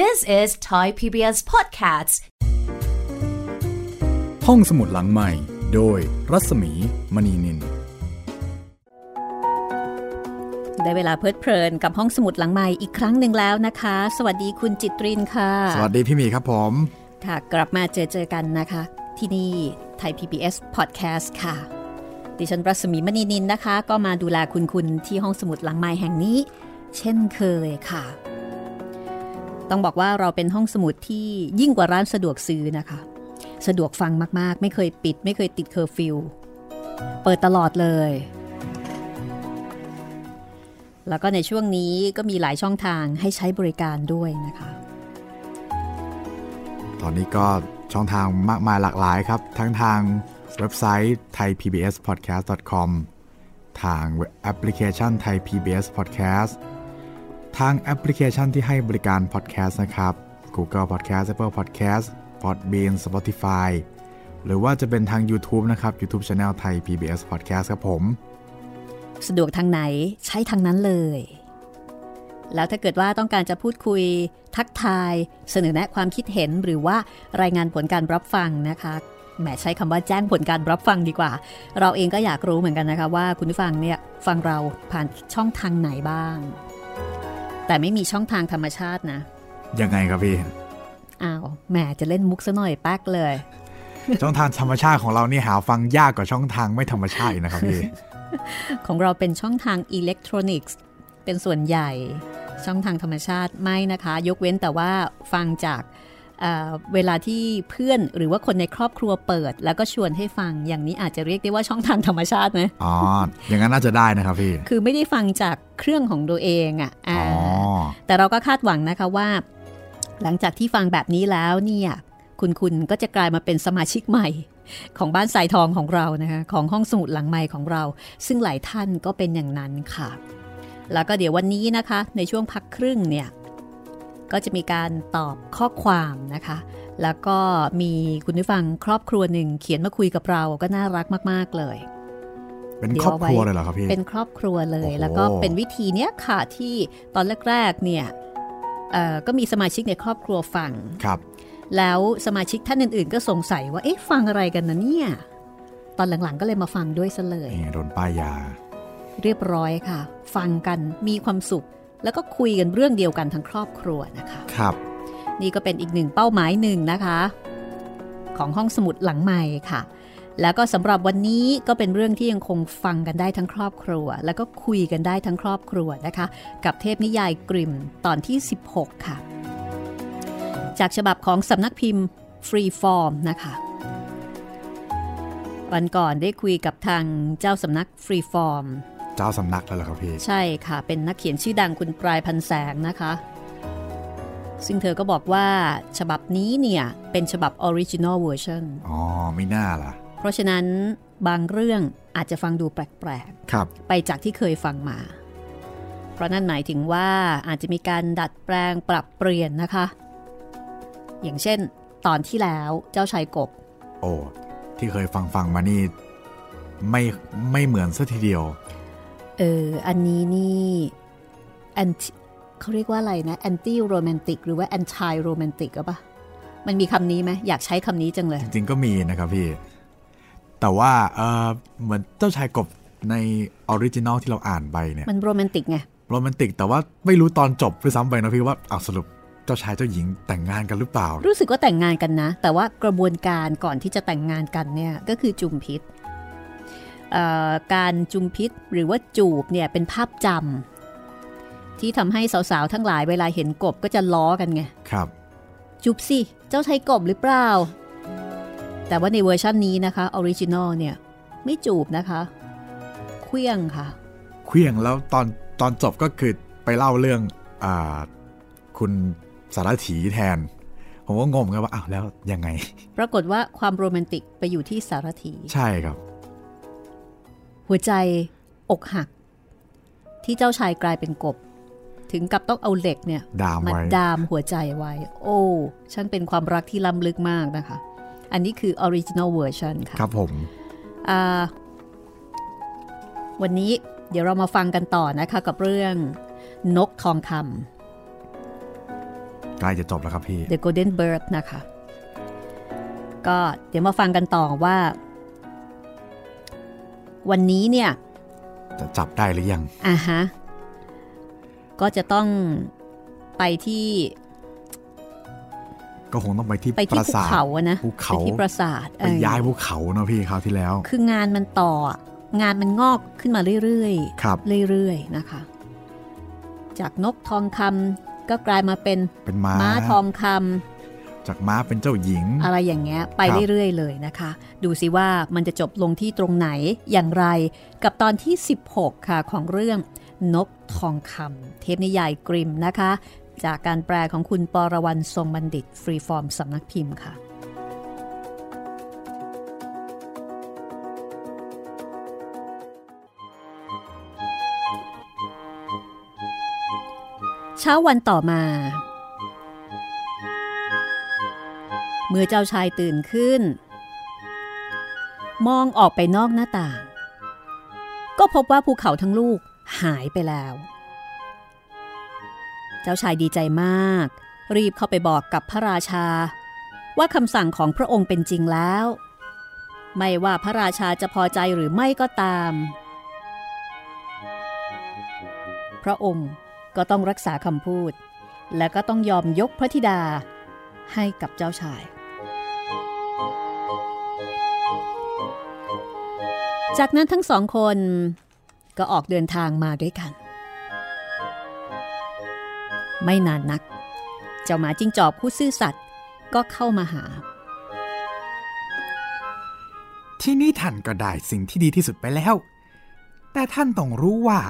This is Thai PBS Podcasts ห้องสมุดหลังใหม่ โดยรัศมี มณีนิน ได้เวลาเพลิดเพลินกับห้องสมุดหลังใหม่อีกครั้งหนึ่งแล้วนะคะ สวัสดีคุณจิตรินค่ะ สวัสดีพี่หมีครับผม ค่ะ กลับมาเจอเจอกันนะคะ ที่นี่ไทย PBS Podcast ค่ะ ดิฉันรัศมีมณีนินนะคะ ก็มาดูแลคุณคุณที่ห้องสมุดหลังใหม่แห่งนี้ เช่นเคยค่ะ ต้องบอกว่าเราเป็นห้องสมุดที่ยิ่งกว่าร้านสะดวกซื้อนะคะ สะดวกฟังมากๆ ไม่เคยปิด ไม่เคยติดเคอร์ฟิวเปิดตลอดเลย แล้วก็ในช่วงนี้ก็มีหลายช่องทางให้ใช้บริการด้วยนะคะ ตอนนี้ก็ช่องทางมากมายหลากหลายครับ ทั้งทางเว็บไซต์ thaipbspodcast.com ทางแอปพลิเคชัน Thai PBS Podcast ทางแอปพลิเคชันที่ให้บริการ podcast นะครับ Google Podcast Apple Podcast Podbean Spotify หรือว่าจะเป็นทาง YouTube นะครับ YouTube Channel Thai PBS Podcast ครับผม สะดวกทางไหนใช้ทางนั้นเลย แล้วถ้าเกิดว่าต้องการจะพูดคุย ทักทาย เสนอแนะความคิดเห็นหรือว่ารายงานผลการรับฟังนะคะแหมใช้คำว่าแจ้งผลการรับฟังดีกว่า เราเองก็อยากรู้เหมือนกันนะคะว่าคุณผู้ฟังเนี่ยฟังเราผ่านช่องทางไหนบ้าง แต่ไม่มีช่องทางธรรมชาตินะ ยังไงครับพี่ อ้าว แหมจะเล่นมุกซะหน่อยแป๊กเลย ช่องทางธรรมชาติของเรานี่หาฟังยากกว่าช่องทางไม่ธรรมชาติอีกนะครับพี่ ของเราเป็นช่องทางอิเล็กทรอนิกส์ เป็นส่วนใหญ่ ช่องทางธรรมชาติไม่นะคะ ยกเว้นแต่ว่าฟังจาก เอ่อเวลาที่เพื่อนหรือว่าคนในครอบครัวเปิด แล้วก็ชวนให้ฟังอย่างนี้อาจจะเรียกได้ว่าช่องทางธรรมชาติไหมอ๋ออย่างนั้นน่าจะได้นะครับพี่คือไม่ได้ฟังจากเครื่องของตัวเองอะอ๋่ะอแต่เราก็คาดหวังนะคะว่า หลังจากที่ฟังแบบนี้แล้วเนี่ยคุณคุณก็จะกลายมาเป็นสมาชิกใหม่ของบ้านสายทองของเรานะคะของห้องสมุดหลังใหม่ของเรา ซึ่งหลายท่านก็เป็นอย่างนั้นค่ะ แล้วก็เดี๋ยววันนี้นะคะ ในช่วงพักครึ่งเนี่ย ก็จะมีการตอบข้อความนะคะ แล้วก็มีคุณผู้ฟังครอบครัวหนึ่งเขียนมาคุยกับเราก็น่ารักมาก ๆ เลย เป็นเดี๋ยวครอบครัวเอาไว้เลยเหรอครับพี่ เป็นครอบครัวเลยโอ้โหแล้วก็เป็นวิธีเนี้ยค่ะที่ตอนแรกๆเนี่ยเอ่อก็มีสมาชิกในครอบครัวฟังครับ แล้วสมาชิกท่านอื่นๆ ก็สงสัยว่าเอ๊ะฟังอะไรกันนะเนี่ย ตอนหลังๆก็เลยมาฟังด้วยซะเลยนี่โดนป้ายยา เรียบร้อยค่ะ ฟังกันมีความสุข แล้วก็คุยกันเรื่องเดียวกันทั้งครอบครัวนะคะครับ นี่ก็เป็นอีกหนึ่งเป้าหมายหนึ่งนะคะ ของห้องสมุดหลังใหม่ค่ะ แล้วก็สำหรับวันนี้ก็เป็นเรื่องที่ยังคงฟังกันได้ทั้งครอบครัว แล้วก็คุยกันได้ทั้งครอบครัวนะคะ กับเทพนิยายกริมตอนที่ 16 ค่ะ จากฉบับของสำนักพิมพ์ Freeform นะคะวันก่อนได้คุยกับทางเจ้าสำนัก Freeform เจ้าสำนักแล้วเหรอครับพี่ ใช่ค่ะ เป็นนักเขียนชื่อดังคุณปลายพันแสงนะคะ ซึ่งเธอก็บอกว่าฉบับนี้เนี่ย เป็นฉบับ Original Version อ๋อ ไม่น่าล่ะ เพราะฉะนั้นบางเรื่องอาจจะฟังดูแปลกครับๆไปจากที่เคยฟังมา เพราะนั่นหมายถึงว่าอาจจะมีการดัดแปลงปรับเปลี่ยนนะคะ อย่างเช่น ตอนที่แล้วเจ้าชายกบ โอ้ ที่เคยฟังฟังมานี่ไม่ไม่เหมือนซะทีเดียว เออ อันนี้นี่แอนเขาเรียกว่าอะไรนะ anti romantic หรือว่า anti romantic อะปะมันมีคำนี้ไหมอยากใช้คำนี้จังเลย จริง ๆ ก็มีนะครับพี่ แต่ว่าเออเหมือนเจ้าชายกบใน original ที่เราอ่านไปเนี่ย มันโรแมนติกไงโรแมนติกแต่ว่าไม่รู้ตอนจบด้วยซ้ำไปนะพี่ว่าเอ้าสรุปเจ้าชายเจ้าหญิงแต่งงานกันหรือเปล่า รู้สึกว่าแต่งงานกันนะ แต่ว่ากระบวนการก่อนที่จะแต่งงานกันเนี่ยก็คือจุมพิตเอ่อ การจุมพิตหรือว่าจูบเนี่ยเป็นภาพจำที่ทำให้สาวๆ ทั้งหลายเวลาเห็นกบก็จะล้อกันไง ครับ จูบสิ เจ้าชายกบหรือเปล่า แต่ว่าในเวอร์ชันนี้นะคะ original เนี่ยไม่จูบนะคะ เคลี้ยงค่ะ เคลี้ยงแล้วตอนตอนจบก็คือไปเล่าเรื่องอ่าคุณสารถีแทน ผมก็งงครับว่าอ้าวแล้วยังไง ปรากฏว่าความโรแมนติกไปอยู่ที่สารถี ใช่ครับ หัวใจอกหัก ที่เจ้าชายกลายเป็นกบ ถึงกับต้องเอาเหล็กเนี่ยดามมาไว้ดามหัวใจไว้ โอ้ช่างเป็นความรักที่ล้ำลึกมากนะคะ อันนี้คือออริจิน l ลเวอร์ชันค่ะครับผมอ่าวันนี้เดี๋ยวเรามาฟังกันต่อนะคะกับเรื่องนกทองคใกล้จะจบแล้วครับพี่ The Golden Bird นะคะ ก็เดี๋ยวมาฟังกันต่อว่า วันนี้เนี่ยจะจับได้หรือยังอะฮะก็จะต้องไปที่ ก็คงต้องไปที่ไปปที่ราภูสาทเขาอะนะภูเขาไปที่ปราสาทไปเออย้ายภูเขาเนาะพี่คราวที่แล้ว คืองานมันต่ออะงานมันงอกขึ้นมาเรื่อยๆครับเรื่อยๆนะคะ จากนกทองคำก็กลายมาเป็นเป็นม้าม้าทองค จากม้าเป็นเจ้าหญิง อะไรอย่างเงี้ยไปเรื่อยๆเลยนะคะ ดูสิว่ามันจะจบลงที่ตรงไหนอย่างไร กับตอนที่ 16 ค่ะของเรื่องนกทองคำเทพนิยายกริมนะคะ จากการแปลของคุณปรวรรณทรงบัณฑิต ฟรีฟอร์มสำนักพิมพ์ค่ะเช้าวันต่อมา เมื่อเจ้าชายตื่นขึ้น มองออกไปนอกหน้าต่าง ก็พบว่าภูเขาทั้งลูกหายไปแล้ว เจ้าชายดีใจมาก รีบเข้าไปบอกกับพระราชา ว่าคำสั่งของพระองค์เป็นจริงแล้ว ไม่ว่าพระราชาจะพอใจหรือไม่ก็ตาม พระองค์ก็ต้องรักษาคำพูด และก็ต้องยอมยกพระธิดาให้กับเจ้าชาย จากนั้นทั้งสองคนก็ออกเดินทางมาด้วยกัน ไม่นานนัก เจ้าหมาจิ้งจอกผู้ซื่อสัตย์ก็เข้ามาหา ที่นี่ท่านก็ได้สิ่งที่ดีที่สุดไปแล้ว แต่ท่านต้องรู้ว่า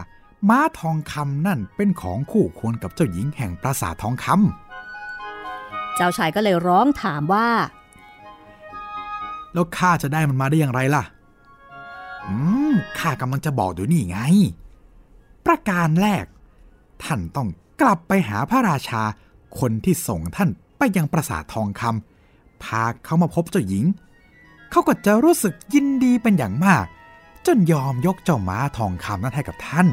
ม้าทองคำนั่นเป็นของคู่ควรกับเจ้าหญิงแห่งปราสาททองคเจ้าชายก็เลยร้องถามว่าำแล้วข้าจะได้มันมาได้อย่างไรล่ะ อืม ข้ากำลังจะบอกอยู่นี่ไง ประการแรก ท่านต้องกลับไปหาพระราชา คนที่ส่งท่านไปยังปราสาททองคำพาเขามาพบเจ้าหญิง เขาก็จะรู้สึกยินดีเป็นอย่างมาก จนยอมยกเจ้าม้าทองคำนั้นให้กับท่าน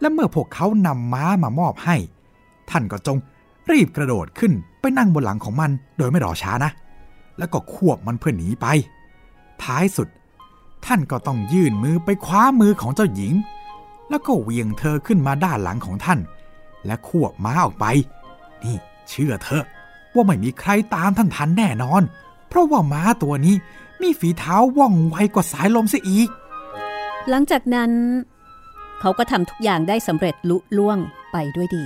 และเมื่อพวกเขานำม้ามามอบให้ ท่านก็จงรีบกระโดดขึ้นไปนั่งบนหลังของมันโดยไม่รอช้านะ แล้วก็ควบมันเพื่อหนีไป ท้ายสุด ท่านก็ต้องยื่นมือไปคว้ามือของเจ้าหญิง แล้วก็เหวี่ยงเธอขึ้นมาด้านหลังของท่าน และควบม้าออกไป นี่เชื่อเถอะ ว่าไม่มีใครตามท่านทันแน่นอน เพราะว่าม้าตัวนี้มีฝีเท้าว่องไวกว่าสายลมเสียอีก หลังจากนั้น เขาก็ทำทุกอย่างได้สำเร็จลุล่วงไปด้วยดี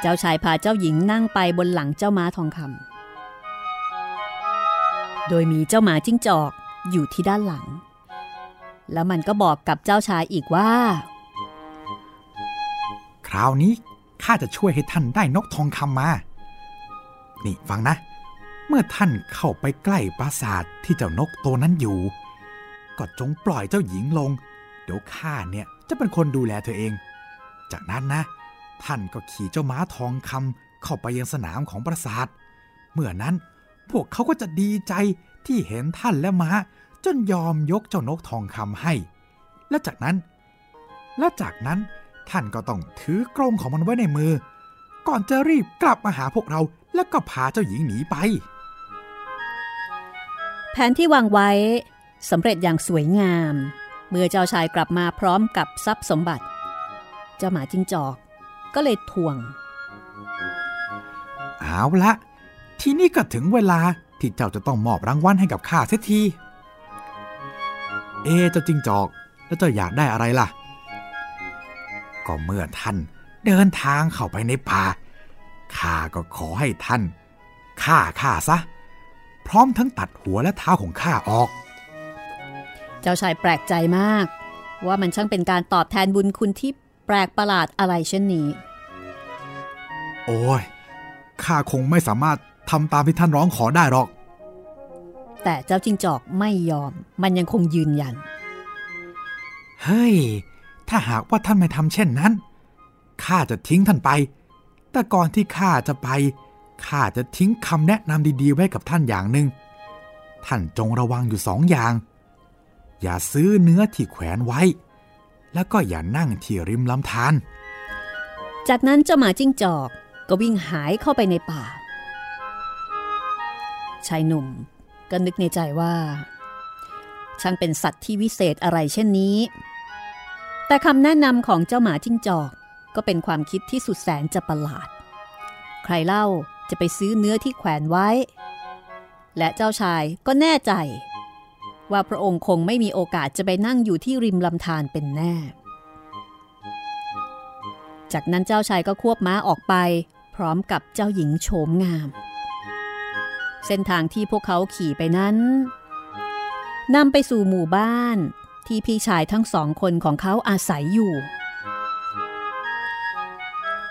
เจ้าชายพาเจ้าหญิงนั่งไปบนหลังเจ้าม้าทองคำ โดยมีเจ้าหมาจิ้งจอกอยู่ที่ด้านหลัง แล้วมันก็บอกกับเจ้าชายอีกว่า คราวนี้ข้าจะช่วยให้ท่านได้นกทองคำมา นี่ฟังนะ เมื่อท่านเข้าไปใกล้ปราสาทที่เจ้านกตัวนั้นอยู่ ก็จงปล่อยเจ้าหญิงลง เดี๋ยวข้าเนี่ยจะเป็นคนดูแลเธอเอง จากนั้นนะ ท่านก็ขี่เจ้าม้าทองคำเข้าไปยังสนามของปราสาท เมื่อนั้น พวกเขาก็จะดีใจที่เห็นท่านและม้า จนยอมยกเจ้านกทองคำให้ และจากนั้น และจากนั้นท่านก็ต้องถือกรงของมันไว้ในมือ ก่อนจะรีบกลับมาหาพวกเราแล้วก็พาเจ้าหญิงหนีไป แผนที่วางไว้สำเร็จอย่างสวยงาม เมื่อเจ้าชายกลับมาพร้อมกับทรัพย์สมบัติ เจ้าหมาจิ้งจอกก็เลยทวง เอาละ ทีนี้ก็ถึงเวลาที่เจ้าจะต้องมอบรางวัลให้กับข้าเสียที เอะเจ้าจิงจอก แล้วเจ้าอยากได้อะไรล่ะ ก็เมื่อท่านเดินทางเข้าไปในป่า ข้าก็ขอให้ท่านฆ่าข้าซะ พร้อมทั้งตัดหัวและเท้าของข้าออก เจ้าชายแปลกใจมาก ว่ามันช่างเป็นการตอบแทนบุญคุณที่แปลกประหลาดอะไรเช่นนี้ โอ้ยข้าคงไม่สามารถ ทำตามที่ท่านร้องขอได้หรอก แต่เจ้าจิงจอกไม่ยอม มันยังคงยืนยัน เฮ้ย ถ้าหากว่าท่านไม่ทำเช่นนั้น ข้าจะทิ้งท่านไป แต่ก่อนที่ข้าจะไป ข้าจะทิ้งคำแนะนำดีๆ ไว้กับท่านอย่างหนึ่ง ท่านจงระวังอยู่สองอย่าง อย่าซื้อเนื้อที่แขวนไว้ แล้วก็อย่านั่งที่ริมลำธารจากนั้นเจ้าหมาจิ้งจอกก็วิ่งหายเข้าไปในป่า ชายหนุ่มก็นึกในใจว่า ช่างเป็นสัตว์ที่วิเศษอะไรเช่นนี้ แต่คำแนะนำของเจ้าหมาจิ้งจอกก็เป็นความคิดที่สุดแสนจะประหลาด ใครเล่าจะไปซื้อเนื้อที่แขวนไว้ และเจ้าชายก็แน่ใจ ว่าพระองค์คงไม่มีโอกาสจะไปนั่งอยู่ที่ริมลำธารเป็นแน่ จากนั้นเจ้าชายก็ควบม้าออกไป พร้อมกับเจ้าหญิงโฉมงาม เส้นทางที่พวกเขาขี่ไปนั้นนำไปสู่หมู่บ้านที่พี่ชายทั้งสองคนของเขาอาศัยอยู่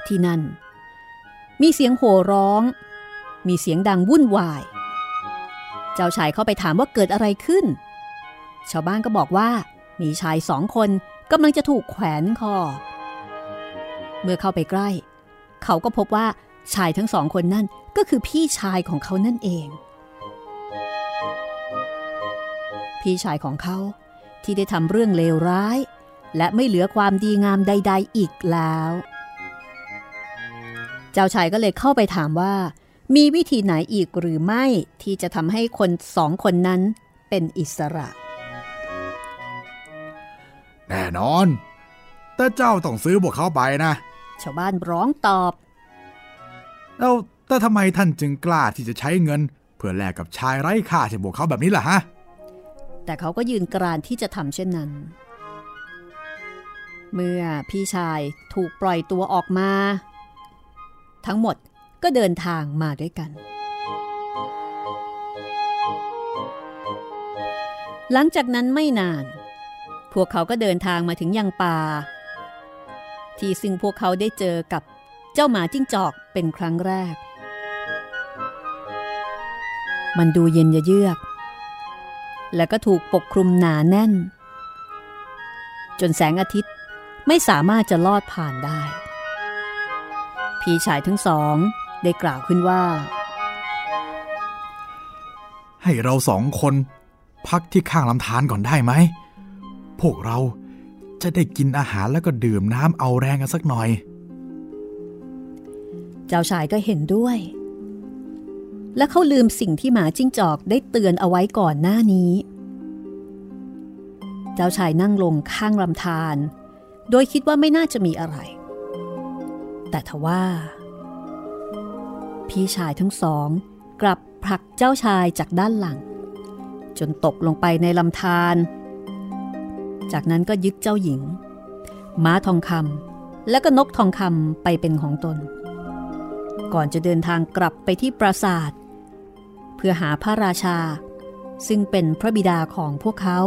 ที่นั่น มีเสียงโห่ร้อง มีเสียงดังวุ่นวาย เจ้าชายเข้าไปถามว่าเกิดอะไรขึ้น ชาวบ้านก็บอกว่า มีชายสองคนกำลังจะถูกแขวนคอ เมื่อเข้าไปใกล้ เขาก็พบว่าชายทั้งสองคนนั่น ก็คือพี่ชายของเขานั่นเอง พี่ชายของเขาที่ได้ทำเรื่องเลวร้าย และไม่เหลือความดีงามใด ๆ อีกแล้ว เจ้าชายก็เลยเข้าไปถามว่า มีวิธีไหนอีกหรือไม่ที่จะทำให้คนสองคนนั้นเป็นอิสระ แน่นอน แต่เจ้าต้องซื้อพวกเขาไปนะ ชาวบ้านร้องตอบ แล้ว แต่ทำไมท่านจึงกล้าที่จะใช้เงิน เพื่อแลกกับชายไร้ค่าเช่นพวกเขาแบบนี้ล่ะฮะ แต่เขาก็ยืนกรานที่จะทำเช่นนั้น เมื่อพี่ชายถูกปล่อยตัวออกมา ทั้งหมดก็เดินทางมาด้วยกัน หลังจากนั้นไม่นาน พวกเขาก็เดินทางมาถึงยังป่า ที่ซึ่งพวกเขาได้เจอกับเจ้าหมาจิ้งจอกเป็นครั้งแรก มันดูเย็นเยือก และก็ถูกปกคลุมหนาแน่น จนแสงอาทิตย์ไม่สามารถจะลอดผ่านได้ พี่ชายทั้งสองได้กล่าวขึ้นว่า ให้เราสองคนพักที่ข้างลำธารก่อนได้ไหม พวกเราจะได้กินอาหารแล้วก็ดื่มน้ำเอาแรงกันสักหน่อย เจ้าชายก็เห็นด้วย และเขาลืมสิ่งที่หมาจิ้งจอกได้เตือนเอาไว้ก่อนหน้านี้ เจ้าชายนั่งลงข้างลำธารโดยคิดว่าไม่น่าจะมีอะไร แต่ทว่า พี่ชายทั้งสอง กลับผลักเจ้าชายจากด้านหลัง จนตกลงไปในลำธารจากนั้นก็ยึดเจ้าหญิง ม้าทองคำและก็นกทองคำไปเป็นของตน ก่อนจะเดินทางกลับไปที่ปราสาท พื่อหาพระราชา ซึ่งเป็นพระบิดาของพวกเขา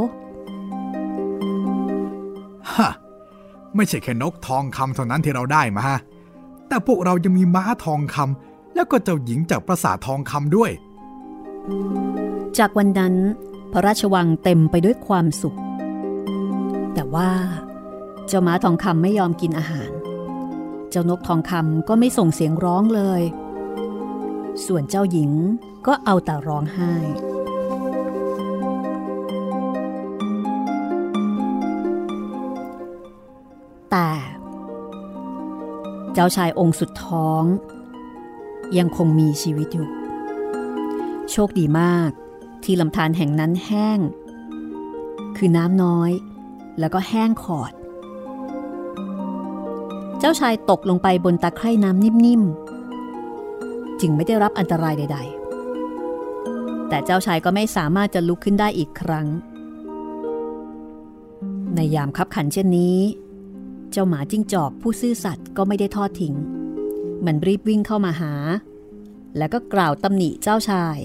ฮะไม่ใช่แค่นกทองคำเท่านั้นที่เราได้มา แต่พวกเรายังมีม้าทองคำแล้วก็เจ้าหญิงจากปราสาททองคำด้วย จากวันนั้นพระราชวังเต็มไปด้วยความสุข แต่ว่า เจ้าม้าทองคำไม่ยอมกินอาหาร เจ้านกทองคำก็ไม่ส่งเสียงร้องเลย ส่วนเจ้าหญิงก็เอาแต่ร้องไห้ แต่ เจ้าชายองค์สุดท้อง ยังคงมีชีวิตอยู่ โชคดีมากที่ลำธารแห่งนั้นแห้ง คือน้ำน้อย แล้วก็แห้งขอด เจ้าชายตกลงไปบนตะไคร่น้ำนิ่มๆ จึงไม่ได้รับอันตรายใด ๆ แต่เจ้าชายก็ไม่สามารถจะลุกขึ้นได้อีกครั้ง ในยามคับขันเช่นนี้ เจ้าหมาจิ้งจอกผู้ซื่อสัตย์ก็ไม่ได้ทอดทิ้ง มันรีบวิ่งเข้ามาหา แล้วก็กล่าวตำหนิเจ้าชาย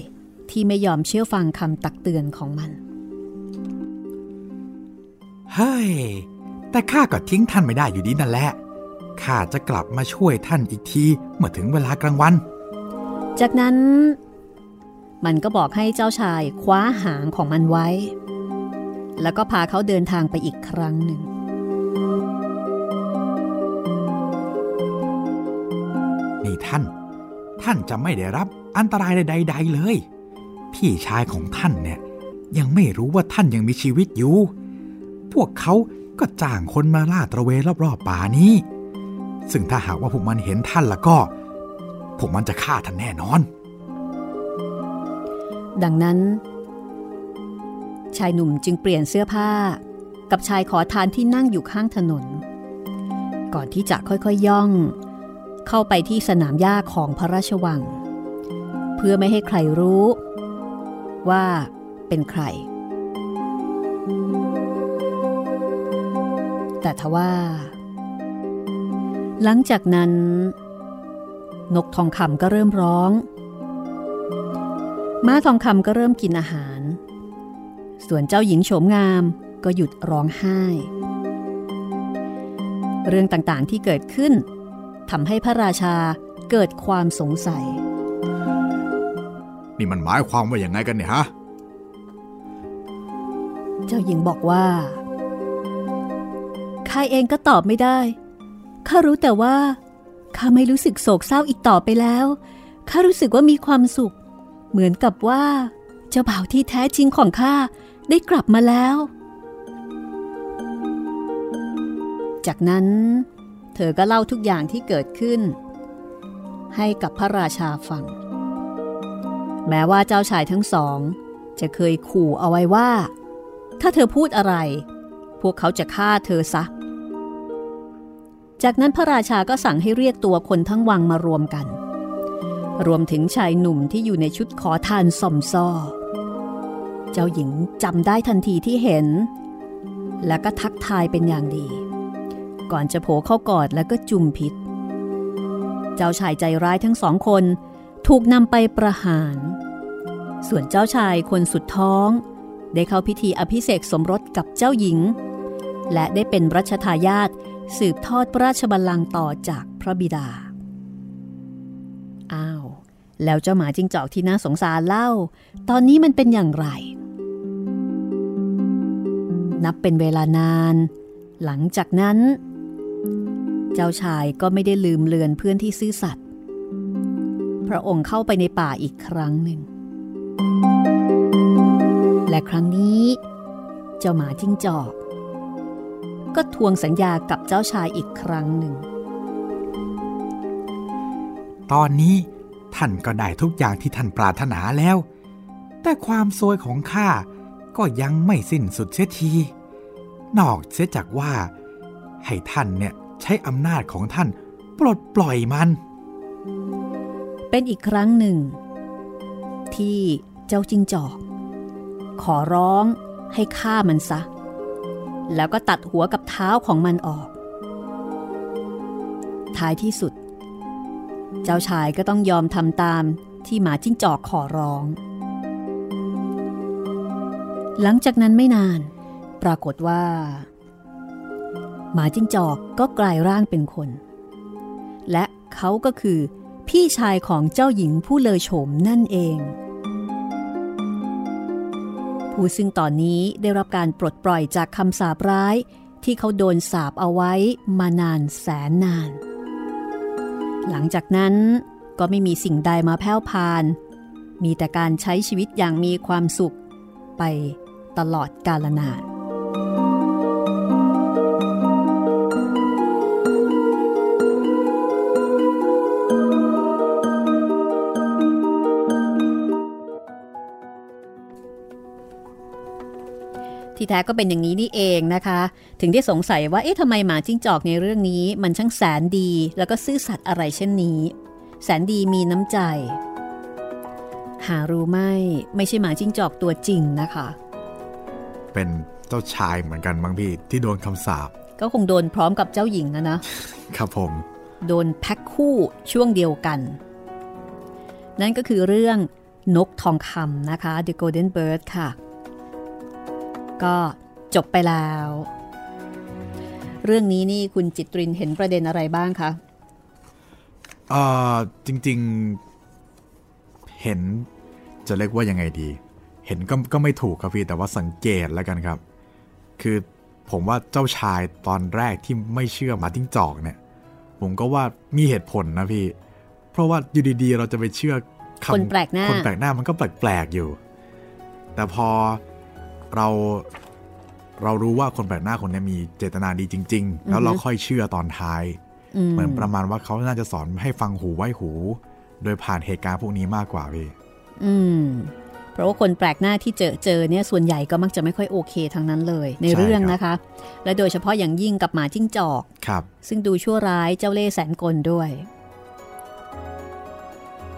ที่ไม่ยอมเชื่อฟังคำตักเตือนของมันเฮ้ย แต่ข้าก็ทิ้งท่านไม่ได้อยู่ดีนั่นแหละ ข้าจะกลับมาช่วยท่านอีกที เมื่อถึงเวลากลางวัน จากนั้น มันก็บอกให้เจ้าชายคว้าหางของมันไว้ แล้วก็พาเขาเดินทางไปอีกครั้งหนึ่ง นี่ท่าน ท่านจะไม่ได้รับอันตรายใดๆเลย พี่ชายของท่านเนี่ยยังไม่รู้ว่าท่านยังมีชีวิตอยู่ พวกเขาก็จ้างคนมาล่าตระเวนรอบๆป่านี้ ซึ่งถ้าหากว่าพวกมันเห็นท่านแล้วก็ พวกมันจะฆ่าท่านแน่นอน ดังนั้น ชายหนุ่มจึงเปลี่ยนเสื้อผ้า กับชายขอทานที่นั่งอยู่ข้างถนน ก่อนที่จะค่อยๆย่อง เข้าไปที่สนามหญ้าของพระราชวัง เพื่อไม่ให้ใครรู้ ว่าเป็นใคร แต่ทว่า หลังจากนั้น นกทองคำก็เริ่มร้อง ม้าทองคำก็เริ่มกินอาหาร ส่วนเจ้าหญิงโฉมงามก็หยุดร้องไห้ เรื่องต่างๆที่เกิดขึ้นทำให้พระราชาเกิดความสงสัย นี่มันหมายความว่าอย่างไงกันเนี่ยฮะ เจ้าหญิงบอกว่าข้าเองก็ตอบไม่ได้ ข้ารู้แต่ว่า ข้าไม่รู้สึกโศกเศร้าอีกต่อไปแล้ว ข้ารู้สึกว่ามีความสุข เหมือนกับว่า เจ้าบ่าวที่แท้จริงของข้าได้กลับมาแล้ว จากนั้น เธอก็เล่าทุกอย่างที่เกิดขึ้น ให้กับพระราชาฟัง แม้ว่าเจ้าชายทั้งสอง จะเคยขู่เอาไว้ว่า ถ้าเธอพูดอะไร พวกเขาจะฆ่าเธอซะ จากนั้นพระราชาก็สั่งให้เรียกตัวคนทั้งวังมารวมกัน รวมถึงชายหนุ่มที่อยู่ในชุดขอทานสอมซ้อเจ้าหญิงจำได้ทันทีที่เห็น และก็ทักทายเป็นอย่างดี ก่อนจะโผเข้ากอดแล้วก็จุมพิษ เจ้าชายใจร้ายทั้งสองคนถูกนำไปประหาร ส่วนเจ้าชายคนสุดท้อง ได้เข้าพิธีอภิเษกสมรสกับเจ้าหญิง และได้เป็นรัชทายาท สืบทอดพระราชบัลลังก์ต่อจากพระบิดา อ้าว แล้วเจ้าหมาจิ้งจอกที่น่าสงสารเล่า ตอนนี้มันเป็นอย่างไร นับเป็นเวลานาน หลังจากนั้น เจ้าชายก็ไม่ได้ลืมเลือนเพื่อนที่ซื่อสัตย์ พระองค์เข้าไปในป่าอีกครั้งหนึ่ง และครั้งนี้ เจ้าหมาจิ้งจอก ก็ทวงสัญญากับเจ้าชายอีกครั้งหนึ่ง ตอนนี้ท่านก็ได้ทุกอย่างที่ท่านปรารถนาแล้ว แต่ความซวยของข้าก็ยังไม่สิ้นสุดเสียที นอกเสียจากว่า ให้ท่านเนี่ยใช้อำนาจของท่านปลดปล่อยมัน เป็นอีกครั้งหนึ่ง ที่เจ้าจิ้งจอก ขอร้องให้ฆ่ามันซะ แล้วก็ตัดหัวกับเท้าของมันออก ท้ายที่สุด เจ้าชายก็ต้องยอมทำตามที่หมาจิ้งจอกขอร้อง หลังจากนั้นไม่นาน ปรากฏว่า หมาจิ้งจอกก็กลายร่างเป็นคน และเขาก็คือพี่ชายของเจ้าหญิงผู้เลอโฉมนั่นเอง ผู้ซึ่งตอนนี้ได้รับการปลดปล่อยจากคำสาปร้าย ที่เขาโดนสาปเอาไว้มานานแสนนาน หลังจากนั้นก็ไม่มีสิ่งใดมาแผ่วพาน มีแต่การใช้ชีวิตอย่างมีความสุขไปตลอดกาลนาน ที่แท้ก็เป็นอย่างนี้นี่เองนะคะ ถึงได้สงสัยว่าเอ๊ะทำไมหมาจิ้งจอกในเรื่องนี้ มันช่างแสนดี แล้วก็ซื่อสัตย์อะไรเช่นนี้ แสนดีมีน้ำใจ หารู้ไหมไม่ใช่หมาจิ้งจอกตัวจริงนะคะ เป็นเจ้าชายเหมือนกันบางพี่ที่โดนคำสาปก็คงโดนพร้อมกับเจ้าหญิงนะนะครับผม โดนแพ็คคู่ช่วงเดียวกัน นั่นก็คือเรื่องนกทองคำนะคะ The Golden Bird ค่ะ ก็จบไปแล้ว เรื่องนี้นี่คุณจิตรินเห็นประเด็นอะไรบ้างคะเอ่อจริงๆเห็นจะเรียกว่ายังไงดี เห็นก็ก็ไม่ถูกครับพี่แต่ว่าสังเกตแล้วกันครับ คือผมว่าเจ้าชายตอนแรกที่ไม่เชื่อหมาทิ้งจอกเนี่ย ผมก็ว่ามีเหตุผลนะพี่ เพราะว่าอยู่ดีๆ เราจะไปเชื่อำคนแปลกหน้าคนแปลกหน้ามันก็แปลกๆอยู่ แต่พอ เราเรารู้ว่าคนแปลกหน้าคนนี้มีเจตนาดีจริง ๆ แล้วเราค่อยเชื่อตอนท้ายอืมเหมือนประมาณว่าเขาน่าจะสอนให้ฟังหูไว้หู โดยผ่านเหตุการณ์พวกนี้มากกว่าพี่อืม เพราะว่าคนแปลกหน้าที่เจอเจอเนี่ยส่วนใหญ่ก็มักจะไม่ค่อยโอเคทั้งนั้นเลยในใช่เรื่องครับนะคะ และโดยเฉพาะอย่างยิ่งกับหมาจิ้งจอกครับ ซึ่งดูชั่วร้ายเจ้าเล่ห์แสนกลด้วย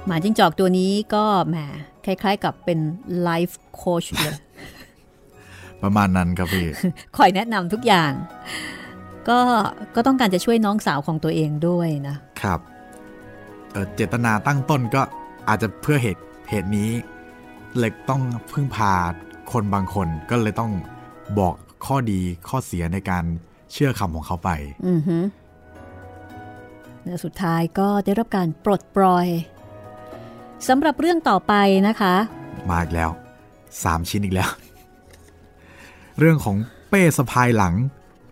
หมาจิ้งจอกตัวนี้ก็แหมคล้าย ๆ กับเป็น life coach เลย ประมาณนั้นครับพี่คอยแนะนำทุกอย่าง ก็ก็ต้องการจะช่วยน้องสาวของตัวเองด้วยนะครับเอ่อเจตนาตั้งต้นก็อาจจะเพื่อเหตุเหตุนี้ เลยต้องพึ่งพาคนบางคนก็เลยต้องบอกข้อดีข้อเสียในการเชื่อคำของเขาไปอือฮึและสุดท้ายก็ได้รับการปลดปล่อยสำหรับเรื่องต่อไปนะคะ มาอีกแล้วสามชิ้นอีกแล้ว เรื่องของเป้สะพายหลัง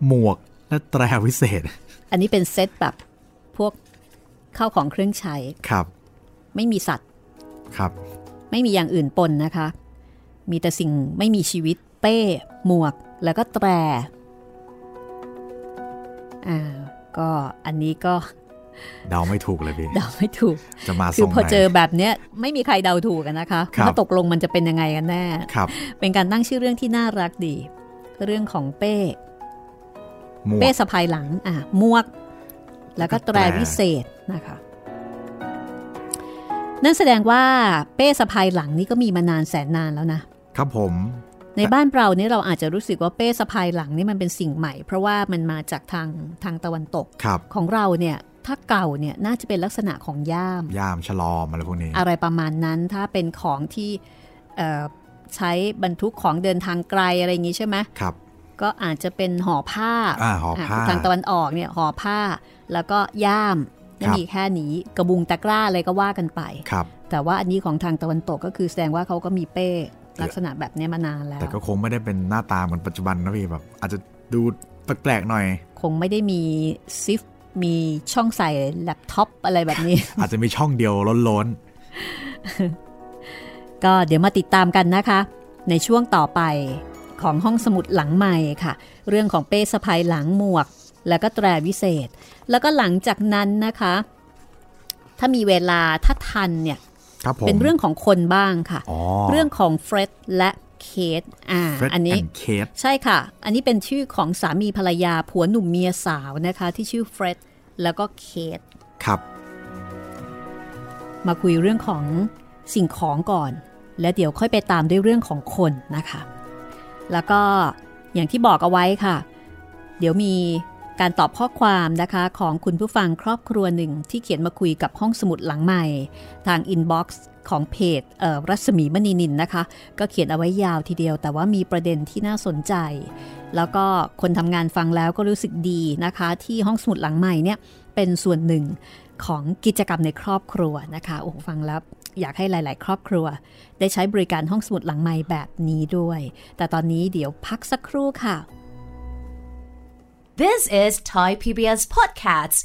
หมวกและแตรวิเศษ อันนี้เป็นเซตแบบพวกข้าวของเครื่องใช้ครับ ไม่มีสัตว์ครับ ไม่มีอย่างอื่นปนนะคะ มีแต่สิ่งไม่มีชีวิต เป้ หมวกแล้วก็แตรอ่าก็อันนี้ก็เดาไม่ถูกเลยพี่เดาไม่ถูกจะมาคืทอรงพอไหนเจอแบบเนี้ยไม่มีใครเดาถูกกันนะคะครับว่าตกลงมันจะเป็นยังไงกันแน่ครับเป็นการตั้งชื่อเรื่องที่น่ารักดี เรื่องของเป้หมวเป้กสะพายหลังอะหมวก แล้วก็แล้วก็แตรแตรวิเศษนะคะนั่นแสดงว่าเป้สะพายหลังนี่ก็มีมานานแสนนานแล้วนะ ครับผม ในบ้านเราเนี่ยเราอาจจะรู้สึกว่าเป้สะพายหลังนี่มันเป็นสิ่งใหม่ เพราะว่ามันมาจากทางทางตะวันตกครับของเราเนี่ยถ้าเก่าเนี่ยน่าจะเป็นลักษณะของย่าม ย่ามฉลอมอะไรพวกนี้ อะไรประมาณนั้นถ้าเป็นของที่เอ่อ ใช้บรรทุกของเดินทางไกลอะไรอย่างนี้ใช่ไหมครับ ก็อาจจะเป็นห่อผ้าอ่าห่อผ้าะทางตะวันออกเนี่ยห่อผ้า แล้วก็ย่ามไม่ครับมีแค่นี้กระบุงตะกร้าอะไรก็ว่ากันไปครับ แต่ว่าอันนี้ของทางตะวันตกก็คือแสดงว่าเขาก็มีเป้ลักษณะแบบเนี้ยมานานแล้ว แต่ก็คงไม่ได้เป็นหน้าตาเหมือนปัจจุบันนะพี่แบบอาจจะดูแปลกๆหน่อย คงไม่ได้มีซิฟมีช่องใส่แล็ปท็อปอะไรแบบนี้ อาจจะมีช่องเดียวล้น ก็เดี๋ยวมาติดตามกันนะคะ ในช่วงต่อไปของห้องสมุดหลังใหม่ค่ะ เรื่องของเป้สะพายหลังหมวก แล้วก็แตรวิเศษ แล้วก็หลังจากนั้นนะคะ ถ้ามีเวลาถ้าทันเนี่ยๆครับผมเป็นเรื่องของคนบ้างค่ะอ๋อเรื่องของเฟร็ดและเคทอ่าเฟร็ดอันนี้ and เคทใช่ค่ะ อันนี้เป็นชื่อของสามีภรรยาผัวหนุ่มเมียสาวนะคะ ที่ชื่อเฟร็ดแล้วก็เคทครับ มาคุยเรื่องของสิ่งของก่อน แล้วเดี๋ยวค่อยไปตามด้วยเรื่องของคนนะคะ แล้วก็อย่างที่บอกเอาไว้ค่ะ เดี๋ยวมีการตอบข้อความนะคะของคุณผู้ฟังครอบครัวหนึ่งที่เขียนมาคุยกับห้องสมุดหลังใหม่ ทาง inbox ของเพจรัศมีมณีนินนะคะ ก็เขียนเอาไว้ยาวทีเดียว แต่ว่ามีประเด็นที่น่าสนใจ แล้วก็คนทำงานฟังแล้วก็รู้สึกดีนะคะ ที่ห้องสมุดหลังใหม่เนี่ยเป็นส่วนหนึ่งของกิจกรรมในครอบครัวนะคะโอ้ฟังแล้ว อยากให้หลาย ๆ ครอบครัว ได้ใช้บริการห้องสมุดหลังใหม่แบบนี้ด้วย แต่ตอนนี้เดี๋ยวพักสักครู่ค่ะ This is Thai PBS Podcasts.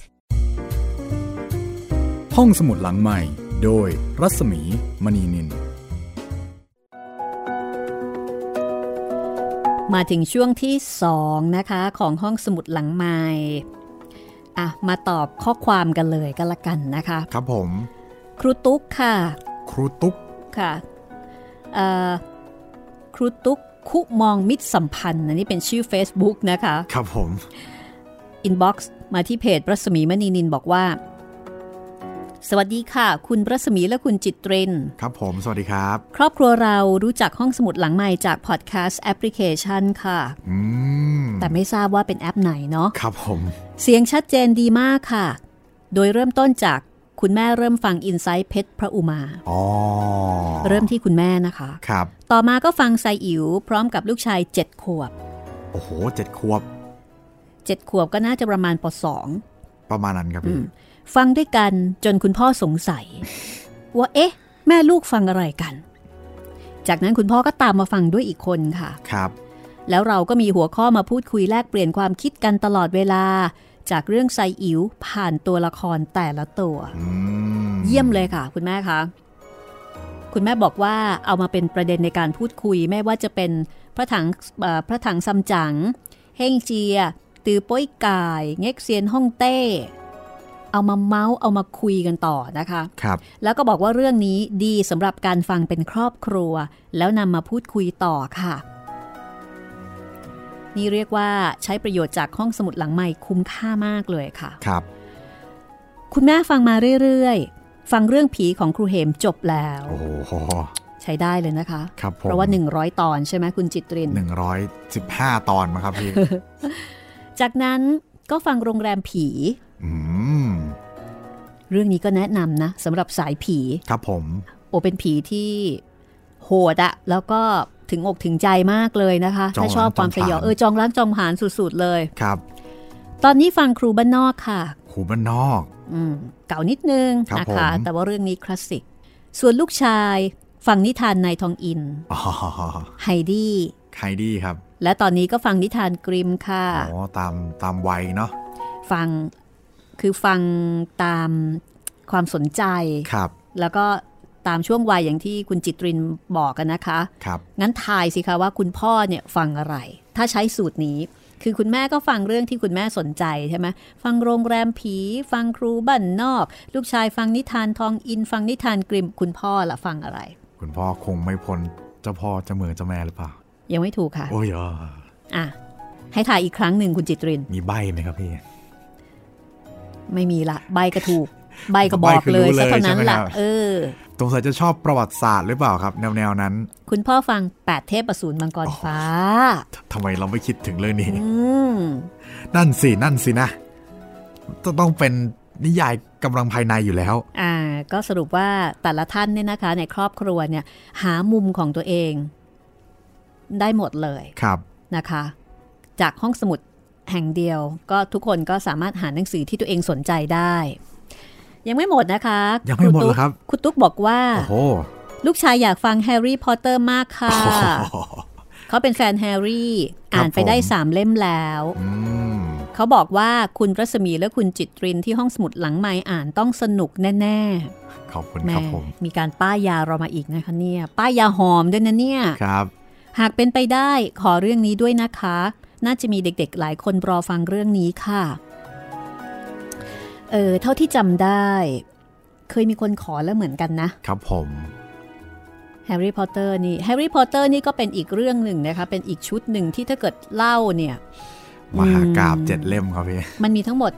ห้องสมุดหลังใหม่ โดยรัศมีมณีนิน มาถึงช่วงที่ 2 นะคะ ของห้องสมุดหลังใหม่อะมาตอบข้อความกันเลยก็แล้วกันนะคะ ครับผม ครูตุ๊กค่ะ ครูตุ๊กค่ะเอ่อครูตุ๊กคุมองมิตรสัมพันธ์อันนี้เป็นชื่อ Facebook นะคะ ครับผมinbox มาที่เพจรัศมีมณีนินบอกว่า สวัสดีค่ะ คุณรัศมีและคุณจิตรินครับผม สวัสดีครับ ครอบครัวเรารู้จักห้องสมุดหลังใหม่จาก podcast application ค่ะอืมแต่ไม่ทราบว่าเป็นแอปไหนเนาะครับผม เสียงชัดเจนดีมากค่ะ โดยเริ่มต้นจาก คุณแม่เริ่มฟัง Inside เพชรพระอุมาอ๋อเริ่มที่คุณแม่นะคะครับต่อมาก็ฟังไซอิ๋วพร้อมกับลูกชาย7ขวบ โอ้โหเจ็ดขวบ7ขวบก็น่าจะประมาณปสองประมาณนั้นครับพี่ฟังด้วยกันจนคุณพ่อสงสัย ว่าเอ๊ะ แม่ลูกฟังอะไรกัน จากนั้นคุณพ่อก็ตามมาฟังด้วยอีกคนค่ะครับ แล้วเราก็มีหัวข้อมาพูดคุยแลกเปลี่ยนความคิดกันตลอดเวลา จากเรื่องไซอิ๋วผ่านตัวละครแต่ละตัวอืมเยี่ยมเลยค่ะ คุณแม่คะคุณแม่บอกว่าเอามาเป็นประเด็นในการพูดคุย ไม่ว่าจะเป็นพระถังเอ่อพระถังซัมจั๋งเฮงเจีย ตือโป้ยกาย เง็กเซียนฮ่องเต้ เอามาเมาส์เอามาคุยกันต่อนะคะครับแล้วก็บอกว่าเรื่องนี้ดีสำหรับการฟังเป็นครอบครัว แล้วนำมาพูดคุยต่อค่ะ นี่เรียกว่าใช้ประโยชน์จากห้องสมุดหลังใหม่คุ้มค่ามากเลยค่ะ ครับ คุณแม่ฟังมาเรื่อยๆ ฟังเรื่องผีของครูเหมจบแล้ว โอ้โห ใช้ได้เลยนะคะครับผมเพราะว่า 100 ตอนใช่ไหมคุณจิตรินหนึ่งร้อยสิบห้าตอนมาครับพี่ จากนั้นก็ฟังโรงแรมผีอืมเรื่องนี้ก็แนะนำนะสำหรับสายผี ครับผม โอเป็นผีที่โหดอะแล้วก็ ถึงอกถึงใจมากเลยนะคะจองถ้าชอบความสยองล้างจองผลาญเออจองล้างจองผลานสุดๆเลยครับ ตอนนี้ฟังครูบ้านนอกค่ะครูบ้านนอกอืมเก่านิดนึงครับนะคะผมแต่ว่าเรื่องนี้คลาสสิก ส่วนลูกชายฟังนิทานนายทองอินอ๋อไฮดี้ไฮดี้ครับ และตอนนี้ก็ฟังนิทานกริมม์ค่ะอ๋อตามตามวัยเนาะฟังคือฟังตามความสนใจครับ แล้วก็ ตามช่วงวัยอย่างที่คุณจิตรินบอกกันนะคะครับงั้นทายสิคะว่าคุณพ่อเนี่ยฟังอะไร ถ้าใช้สูตรนี้ คือคุณแม่ก็ฟังเรื่องที่คุณแม่สนใจใช่ไหมฟังโรงแรมผี ฟังครูบ้านนอก ลูกชายฟังนิทานทองอิน ฟังนิทานกริมคุณพ่อละฟังอะไร คุณพ่อคงไม่พ้นเจ้าพ่อเจ้าเมืองเจ้าแม่หรือเปล่า ยังไม่ถูกค่ะ โอ้ยอะอะให้ถ่ายอีกครั้งหนึ่งคุณจิตริน มีใบไหมครับพี่ ไม่มีละ ใบก็ถูก ใบก็บอกเลยใบ้คือรู้เลยซะเท่านั้นใช่ไหมละครับเออ สงสัยจะชอบประวัติศาสตร์หรือเปล่าครับ แนวแนวๆนั้น คุณพ่อฟังแปดเทพประสูรมังกรฟ้าททำไมเราไม่คิดถึงเรื่องนี้อืมนั่นสิ นั่นสินะต้องต้องเป็นนิยายกำลังภายในอยู่แล้ว อ่า ก็สรุปว่าแต่ละท่านเนี่ยนะคะ ในครอบครัวเนี่ย หามุมของตัวเอง ได้หมดเลยครับนะคะ จากห้องสมุดแห่งเดียว ก็ทุกคนก็สามารถหาหนังสือที่ตัวเองสนใจได้ ยังไม่หมดนะคะ ยังไม่หมดเหรอครับ คุณตุ๊กบอกว่า โอ้โหลูกชายอยากฟังแฮร์รี่พอตเตอร์มากค่ะ เขาเป็นแฟนแฮร์รี่ อ่านไปได้ผมสามเล่มแล้วอืมเขาบอกว่าคุณรัศมีและคุณจิตรินที่ห้องสมุดหลังใหม่อ่านต้องสนุกแน่ขอบคุณๆแหม่ครับผม มีการป้ายยาเรามาอีกนะคะเนี่ย ป้ายยาหอมด้วยนะเนี่ย ครับ หากเป็นไปได้ขอเรื่องนี้ด้วยนะคะ น่าจะมีเด็กๆ หลายคนรอฟังเรื่องนี้ค่ะเออ เท่าที่จำได้ เคยมีคนขอแล้วเหมือนกันนะ ครับผมแฮร์รี่พอตเตอร์นี่แฮร์รี่พอตเตอร์นี่ก็เป็นอีกเรื่องหนึ่งนะคะ เป็นอีกชุดหนึ่งที่ถ้าเกิดเล่าเนี่ยมหากาพย์อืมเจ็ดเล่มครับพี่ มันมีทั้งหมด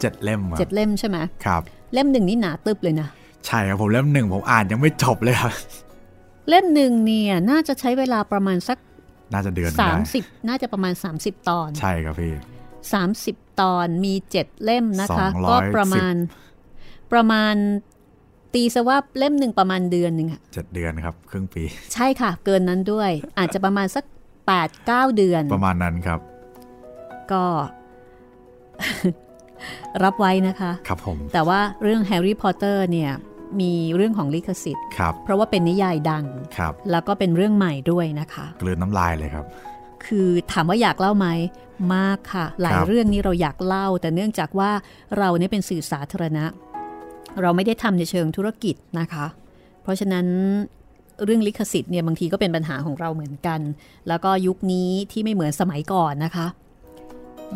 เจ็ดเล่มครับเจ็ดเล่มใช่ไหมครับ เล่มหนึ่งนี่หนาตึบเลยนะ ใช่ครับผมเล่มหนึ่งผมอ่านยังไม่จบเลยครับ เล่มหนึ่งเนี่ยน่าจะใช้เวลาประมาณสัก น่าจะเดือนหนึ่งได้30น่าจะประมาณ 30 ตอน ใช่ครับพี่ 30 ตอนมี 7 เล่มนะคะ210ก็ประมาณประมาณตีซะว่าเล่มหนึ่งประมาณเดือนหนึ่งอะเจ็ดเดือนครับ ครึ่งปี ใช่ค่ะ เกินนั้นด้วย อาจจะประมาณสัก 8 9 เดือน ประมาณนั้นครับ ก็ รับไว้นะคะ ครับผม แต่ว่าเรื่องแฮร์รี่พอตเตอร์เนี่ยมีเรื่องของลิขสิทธิ์ครับเพราะว่าเป็นนิยายดังครับแล้วก็เป็นเรื่องใหม่ด้วยนะคะ กลืนน้ำลายเลยครับ คือถามว่าอยากเล่าไหมมากค่ะ หลายครับเรื่องนี้เราอยากเล่า แต่เนื่องจากว่าเราเนี่ยเป็นสื่อสาธารณะ เราไม่ได้ทำในเชิงธุรกิจนะคะ เพราะฉะนั้นเรื่องลิขสิทธิ์เนี่ยบางทีก็เป็นปัญหาของเราเหมือนกัน แล้วก็ยุคนี้ที่ไม่เหมือนสมัยก่อนนะคะ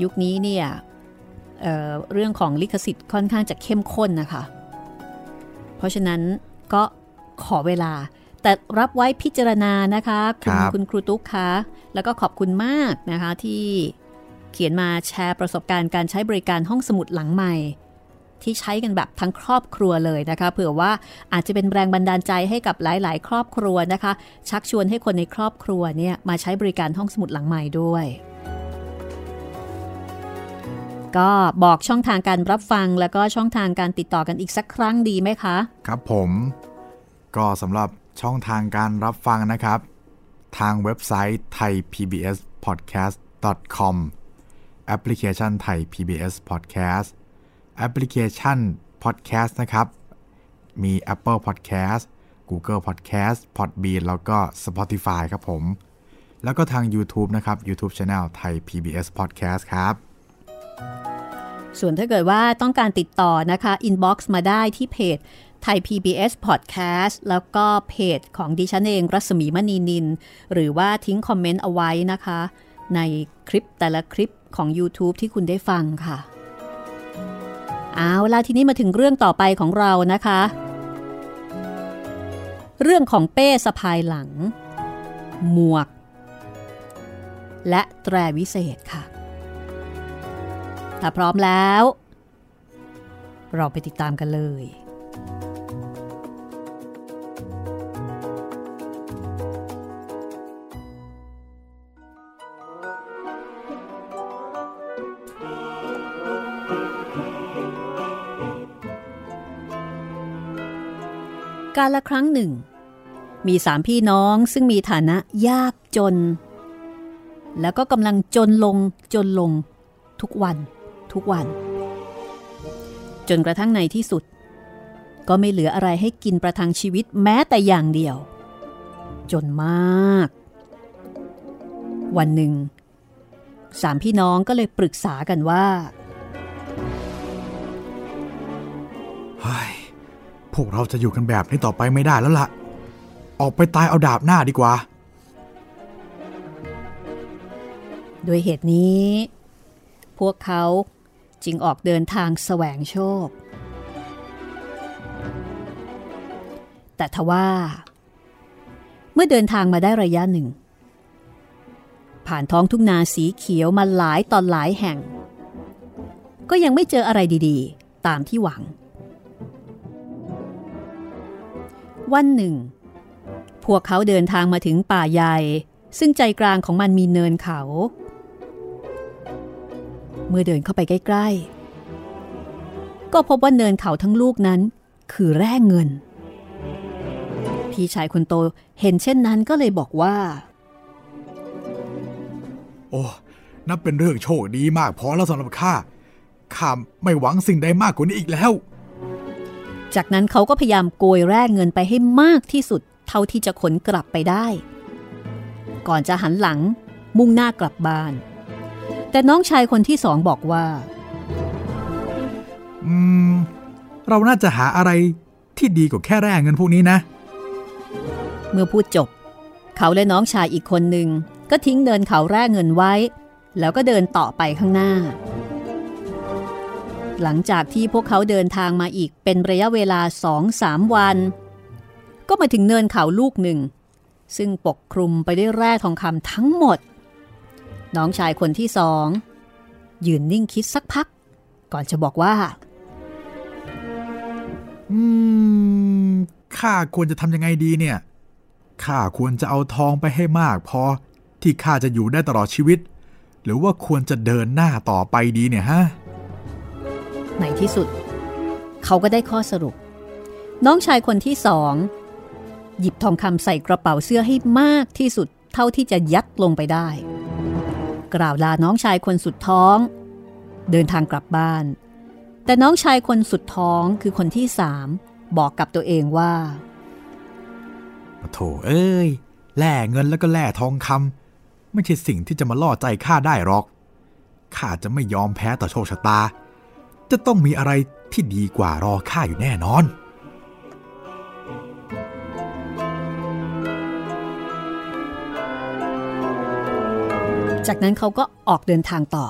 ยุคนี้เนี่ยเอ่อเรื่องของลิขสิทธิ์ค่อนข้างจะเข้มข้นนะคะ เพราะฉะนั้นก็ขอเวลา แต่รับไว้พิจารณานะคะคุณครับคุณครูตุ๊กคะแล้วก็ขอบคุณมากนะคะที่เขียนมาแชร์ประสบการณ์การใช้บริการห้องสมุดหลังใหม่ ที่ใช้กันแบบทั้งครอบครัวเลยนะคะ เผื่อว่าอาจจะเป็นแรงบันดาลใจให้กับหลาย ๆ ครอบครัวนะคะ ชักชวนให้คนในครอบครัวเนี่ยมาใช้บริการห้องสมุดหลังใหม่ด้วยก็บอกช่องทางการรับฟังแล้วก็ช่องทางการติดต่อกันอีกสักครั้งดีไหมคะ ครับผม ก็สำหรับ ช่องทางการรับฟังนะครับ ทางเว็บไซต์ thaipbspodcast.com แอปพลิเคชันไทย PBS Podcast แอปพลิเคชัน Podcast นะครับ มี Apple Podcast Google Podcast Podbean แล้วก็ Spotify ครับผม แล้วก็ทาง YouTube นะครับ YouTube Channel Thai PBS Podcast ครับส่วนถ้าเกิดว่าต้องการติดต่อนะคะ inbox มาได้ที่เพจ Thai PBS Podcast แล้วก็เพจของดิฉันเองรัศมีมณีนิน หรือว่าทิ้ง comment เอาไว้นะคะ ในคลิปแต่ละคลิปของ YouTube ที่คุณได้ฟังค่ะ เอาล่ะทีนี้มาถึงเรื่องต่อไปของเรานะคะ เรื่องของเป้สะพายหลัง หมวก และแตรวิเศษค่ะ ถ้าพร้อมแล้ว เราไปติดตามกันเลย การละครั้งหนึ่ง มีสามพี่น้องซึ่งมีฐานะยากจน แล้วก็กำลังจนลงจนลง ทุกวันทุกวัน จนกระทั่งในที่สุด ก็ไม่เหลืออะไรให้กินประทังชีวิตแม้แต่อย่างเดียว จนมาก วันหนึ่งสามพี่น้องก็เลยปรึกษากันว่าเฮ้ย พวกเราจะอยู่กันแบบนี้ต่อไปไม่ได้แล้วล่ะ ออกไปตายเอาดาบหน้าดีกว่า ด้วยเหตุนี้ พวกเขาจึงออกเดินทางแสวงโชค แต่ทว่า เมื่อเดินทางมาได้ระยะหนึ่ง ผ่านท้องทุ่งนาสีเขียวมาหลายตอนหลายแห่ง ก็ยังไม่เจออะไรดีๆ ตามที่หวัง วันหนึ่ง พวกเขาเดินทางมาถึงป่าใหญ่ ซึ่งใจกลางของมันมีเนินเขา เมื่อเดินเข้าไปใกล้ๆ ก็พบว่าเนินเขาทั้งลูกนั้น คือแร่เงิน พี่ชายคนโตเห็นเช่นนั้นก็เลยบอกว่า โอ้นับเป็นเรื่องโชคดีมากพอแล้วสำหรับข้าข้าไม่หวังสิ่งใดมากกว่านี้อีกแล้ว จากนั้นเขาก็พยายามโกยแร่เงินไปให้มากที่สุด เท่าที่จะขนกลับไปได้ ก่อนจะหันหลังมุ่งหน้ากลับบ้าน แต่น้องชายคนที่สองบอกว่า อืม เราน่าจะหาอะไรที่ดีกว่าแค่แร่เงินพวกนี้นะ เมื่อพูดจบ เขาและน้องชายอีกคนหนึ่งก็ทิ้งเดินเขาแร่เงินไว้ แล้วก็เดินต่อไปข้างหน้า หลังจากที่พวกเขาเดินทางมาอีกเป็นระยะเวลาสองสามวัน ก็มาถึงเนินเขาลูกหนึ่ง ซึ่งปกคลุมไปด้วยแร่ทองคำทั้งหมด น้องชายคนที่สอง ยืนนิ่งคิดสักพัก ก่อนจะบอกว่า อืมข้าควรจะทำยังไงดีเนี่ยข้าควรจะเอาทองไปให้มากพอที่ข้าจะอยู่ได้ตลอดชีวิต หรือว่าควรจะเดินหน้าต่อไปดีเนี่ยฮะ ในที่สุด เขาก็ได้ข้อสรุป น้องชายคนที่สองหยิบทองคำใส่กระเป๋าเสื้อให้มากที่สุดเท่าที่จะยัดลงไปได้ กล่าวลาน้องชายคนสุดท้อง เดินทางกลับบ้าน แต่น้องชายคนสุดท้องคือคนที่สามบอกกับตัวเองว่าโถเอ้ย แล่เงินแล้วก็แล่ทองคำไม่ใช่สิ่งที่จะมาล่อใจข้าได้หรอกข้าจะไม่ยอมแพ้ต่อโชคชะตา จะต้องมีอะไรที่ดีกว่ารอข้าอยู่แน่นอน จากนั้นเขาก็ออกเดินทางต่อ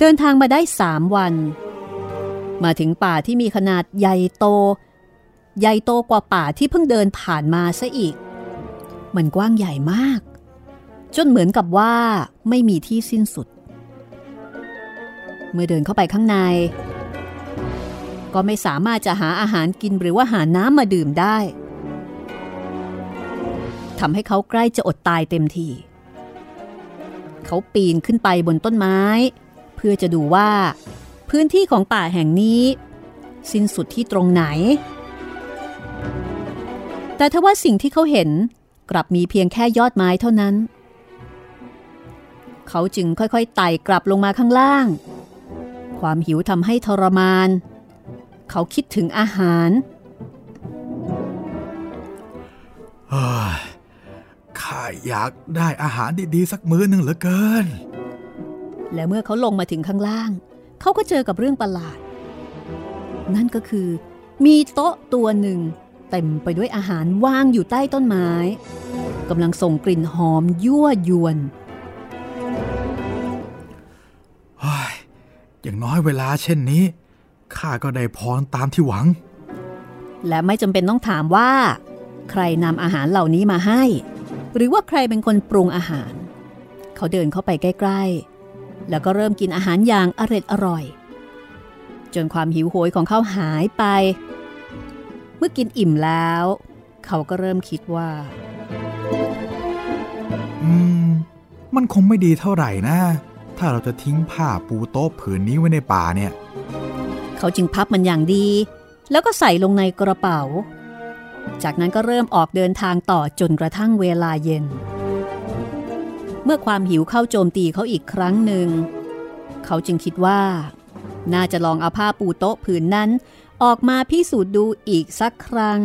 เดินทางมาได้สามวัน มาถึงป่าที่มีขนาดใหญ่โต ใหญ่โตกว่าป่าที่เพิ่งเดินผ่านมาซะอีก มันกว้างใหญ่มาก จนเหมือนกับว่าไม่มีที่สิ้นสุด เมื่อเดินเข้าไปข้างใน ก็ไม่สามารถจะหาอาหารกินหรือว่าหาน้ำมาดื่มได้ทำให้เขาใกล้จะอดตายเต็มทีเขาปีนขึ้นไปบนต้นไม้ เพื่อจะดูว่า พื้นที่ของป่าแห่งนี้ สิ้นสุดที่ตรงไหน แต่ทว่าสิ่งที่เขาเห็นกลับมีเพียงแค่ยอดไม้เท่านั้น เขาจึงค่อยๆไต่กลับลงมาข้างล่าง ความหิวทำให้ทรมาน เขาคิดถึงอาหารเฮ้ยข้าอยากได้อาหารดีๆ สักมื้อหนึ่งเหลือเกิน และเมื่อเขาลงมาถึงข้างล่าง เขาก็เจอกับเรื่องประหลาด นั่นก็คือ มีโต๊ะตัวหนึ่งเต็มไปด้วยอาหารวางอยู่ใต้ต้นไม้กำลังส่งกลิ่นหอมยั่วยวน อย่างน้อยเวลาเช่นนี้ข้าก็ได้พรตามที่หวัง และไม่จำเป็นต้องถามว่า ใครนำอาหารเหล่านี้มาให้ หรือว่าใครเป็นคนปรุงอาหาร เขาเดินเข้าไปใกล้ๆ แล้วก็เริ่มกินอาหารอย่างอร็ดอร่อย จนความหิวโหยของเขาหายไป เมื่อกินอิ่มแล้ว เขาก็เริ่มคิดว่า อืม มันคงไม่ดีเท่าไหร่นะ ถ้าเราจะทิ้งผ้าปูโต๊ะผืนนี้ไว้ในป่าเนี่ย เขาจึงพับมันอย่างดี แล้วก็ใส่ลงในกระเป๋า จากนั้นก็เริ่มออกเดินทางต่อจนกระทั่งเวลาเย็น เมื่อความหิวเข้าโจมตีเขาอีกครั้งหนึ่ง เขาจึงคิดว่า น่าจะลองเอาผ้าปูโต๊ะผืนนั้น ออกมาพิสูจน์ดูอีกสักครั้ง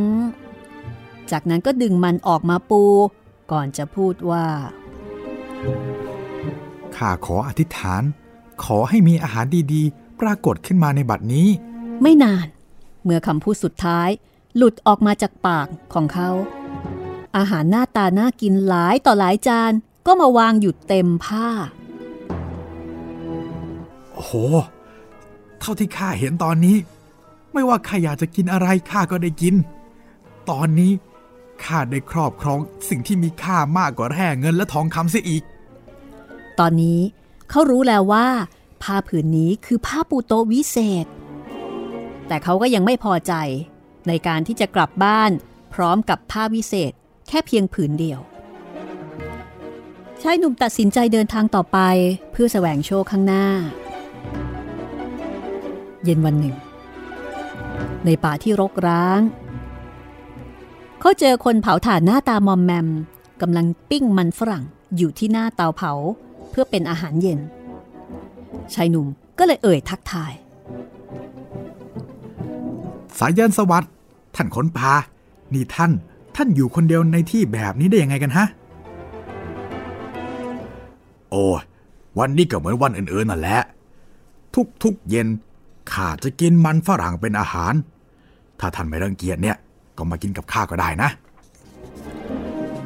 จากนั้นก็ดึงมันออกมาปู ก่อนจะพูดว่า ข้าขออธิษฐาน ขอให้มีอาหารดีๆ ปรากฏขึ้นมาในบัดนี้ ไม่นาน เมื่อคำพูดสุดท้าย หลุดออกมาจากปากของเขา อาหารหน้าตาน่ากินหลายต่อหลายจานก็มาวางอยู่เต็มผ้า โอ้โห เท่าที่ข้าเห็นตอนนี้ ไม่ว่าข้าอยากจะกินอะไรข้าก็ได้กิน ตอนนี้ข้าได้ครอบครองสิ่งที่มีค่ามากกว่าแร่เงินและทองคำเสียอีก ตอนนี้เขารู้แล้วว่า ผ้าผืนนี้คือผ้าปูโตวิเศษ แต่เขาก็ยังไม่พอใจ ในการที่จะกลับบ้านพร้อมกับผ้าวิเศษ แค่เพียงผืนเดียวชายหนุ่มตัดสินใจเดินทางต่อไปเพื่อแสวงโชคข้างหน้า เย็นวันหนึ่ง ในป่าที่รกร้าง เขาเจอคนเผาถ่านหน้าตามอมแมมกำลังปิ้งมันฝรั่งอยู่ที่หน้าเตาเผา เพื่อเป็นอาหารเย็น ชายหนุ่มก็เลยเอ่ยทักทาย สายยันสวัสดิ์ท่านขนพา นี่ท่าน ท่านอยู่คนเดียวในที่แบบนี้ได้ยังไงกันฮะ โอ้ยวันนี้ก็เหมือนวันอื่นๆนั่นแหละ ทุกๆเย็นข้าจะกินมันฝรั่งเป็นอาหาร ถ้าท่านไม่รังเกียจเนี่ย ก็มากินกับข้าก็ได้นะ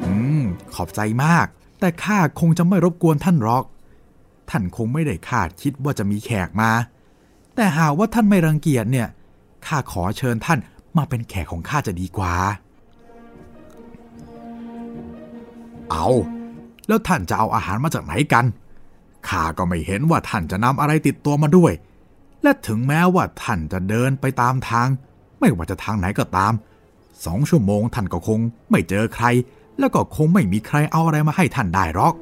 อืม ขอบใจมาก แต่ข้าคงจะไม่รบกวนท่านหรอก ท่านคงไม่ได้คาดคิดว่าจะมีแขกมา แต่หากว่าท่านไม่รังเกียจเนี่ย ข้าขอเชิญท่านมาเป็นแขกของข้าจะดีกว่า เอา แล้วท่านจะเอาอาหารมาจากไหนกัน ข้าก็ไม่เห็นว่าท่านจะนำอะไรติดตัวมาด้วย และถึงแม้ว่าท่านจะเดินไปตามทาง ไม่ว่าจะทางไหนก็ตาม สองชั่วโมงท่านก็คงไม่เจอใคร แล้วก็คงไม่มีใครเอาอะไรมาให้ท่านได้หรอก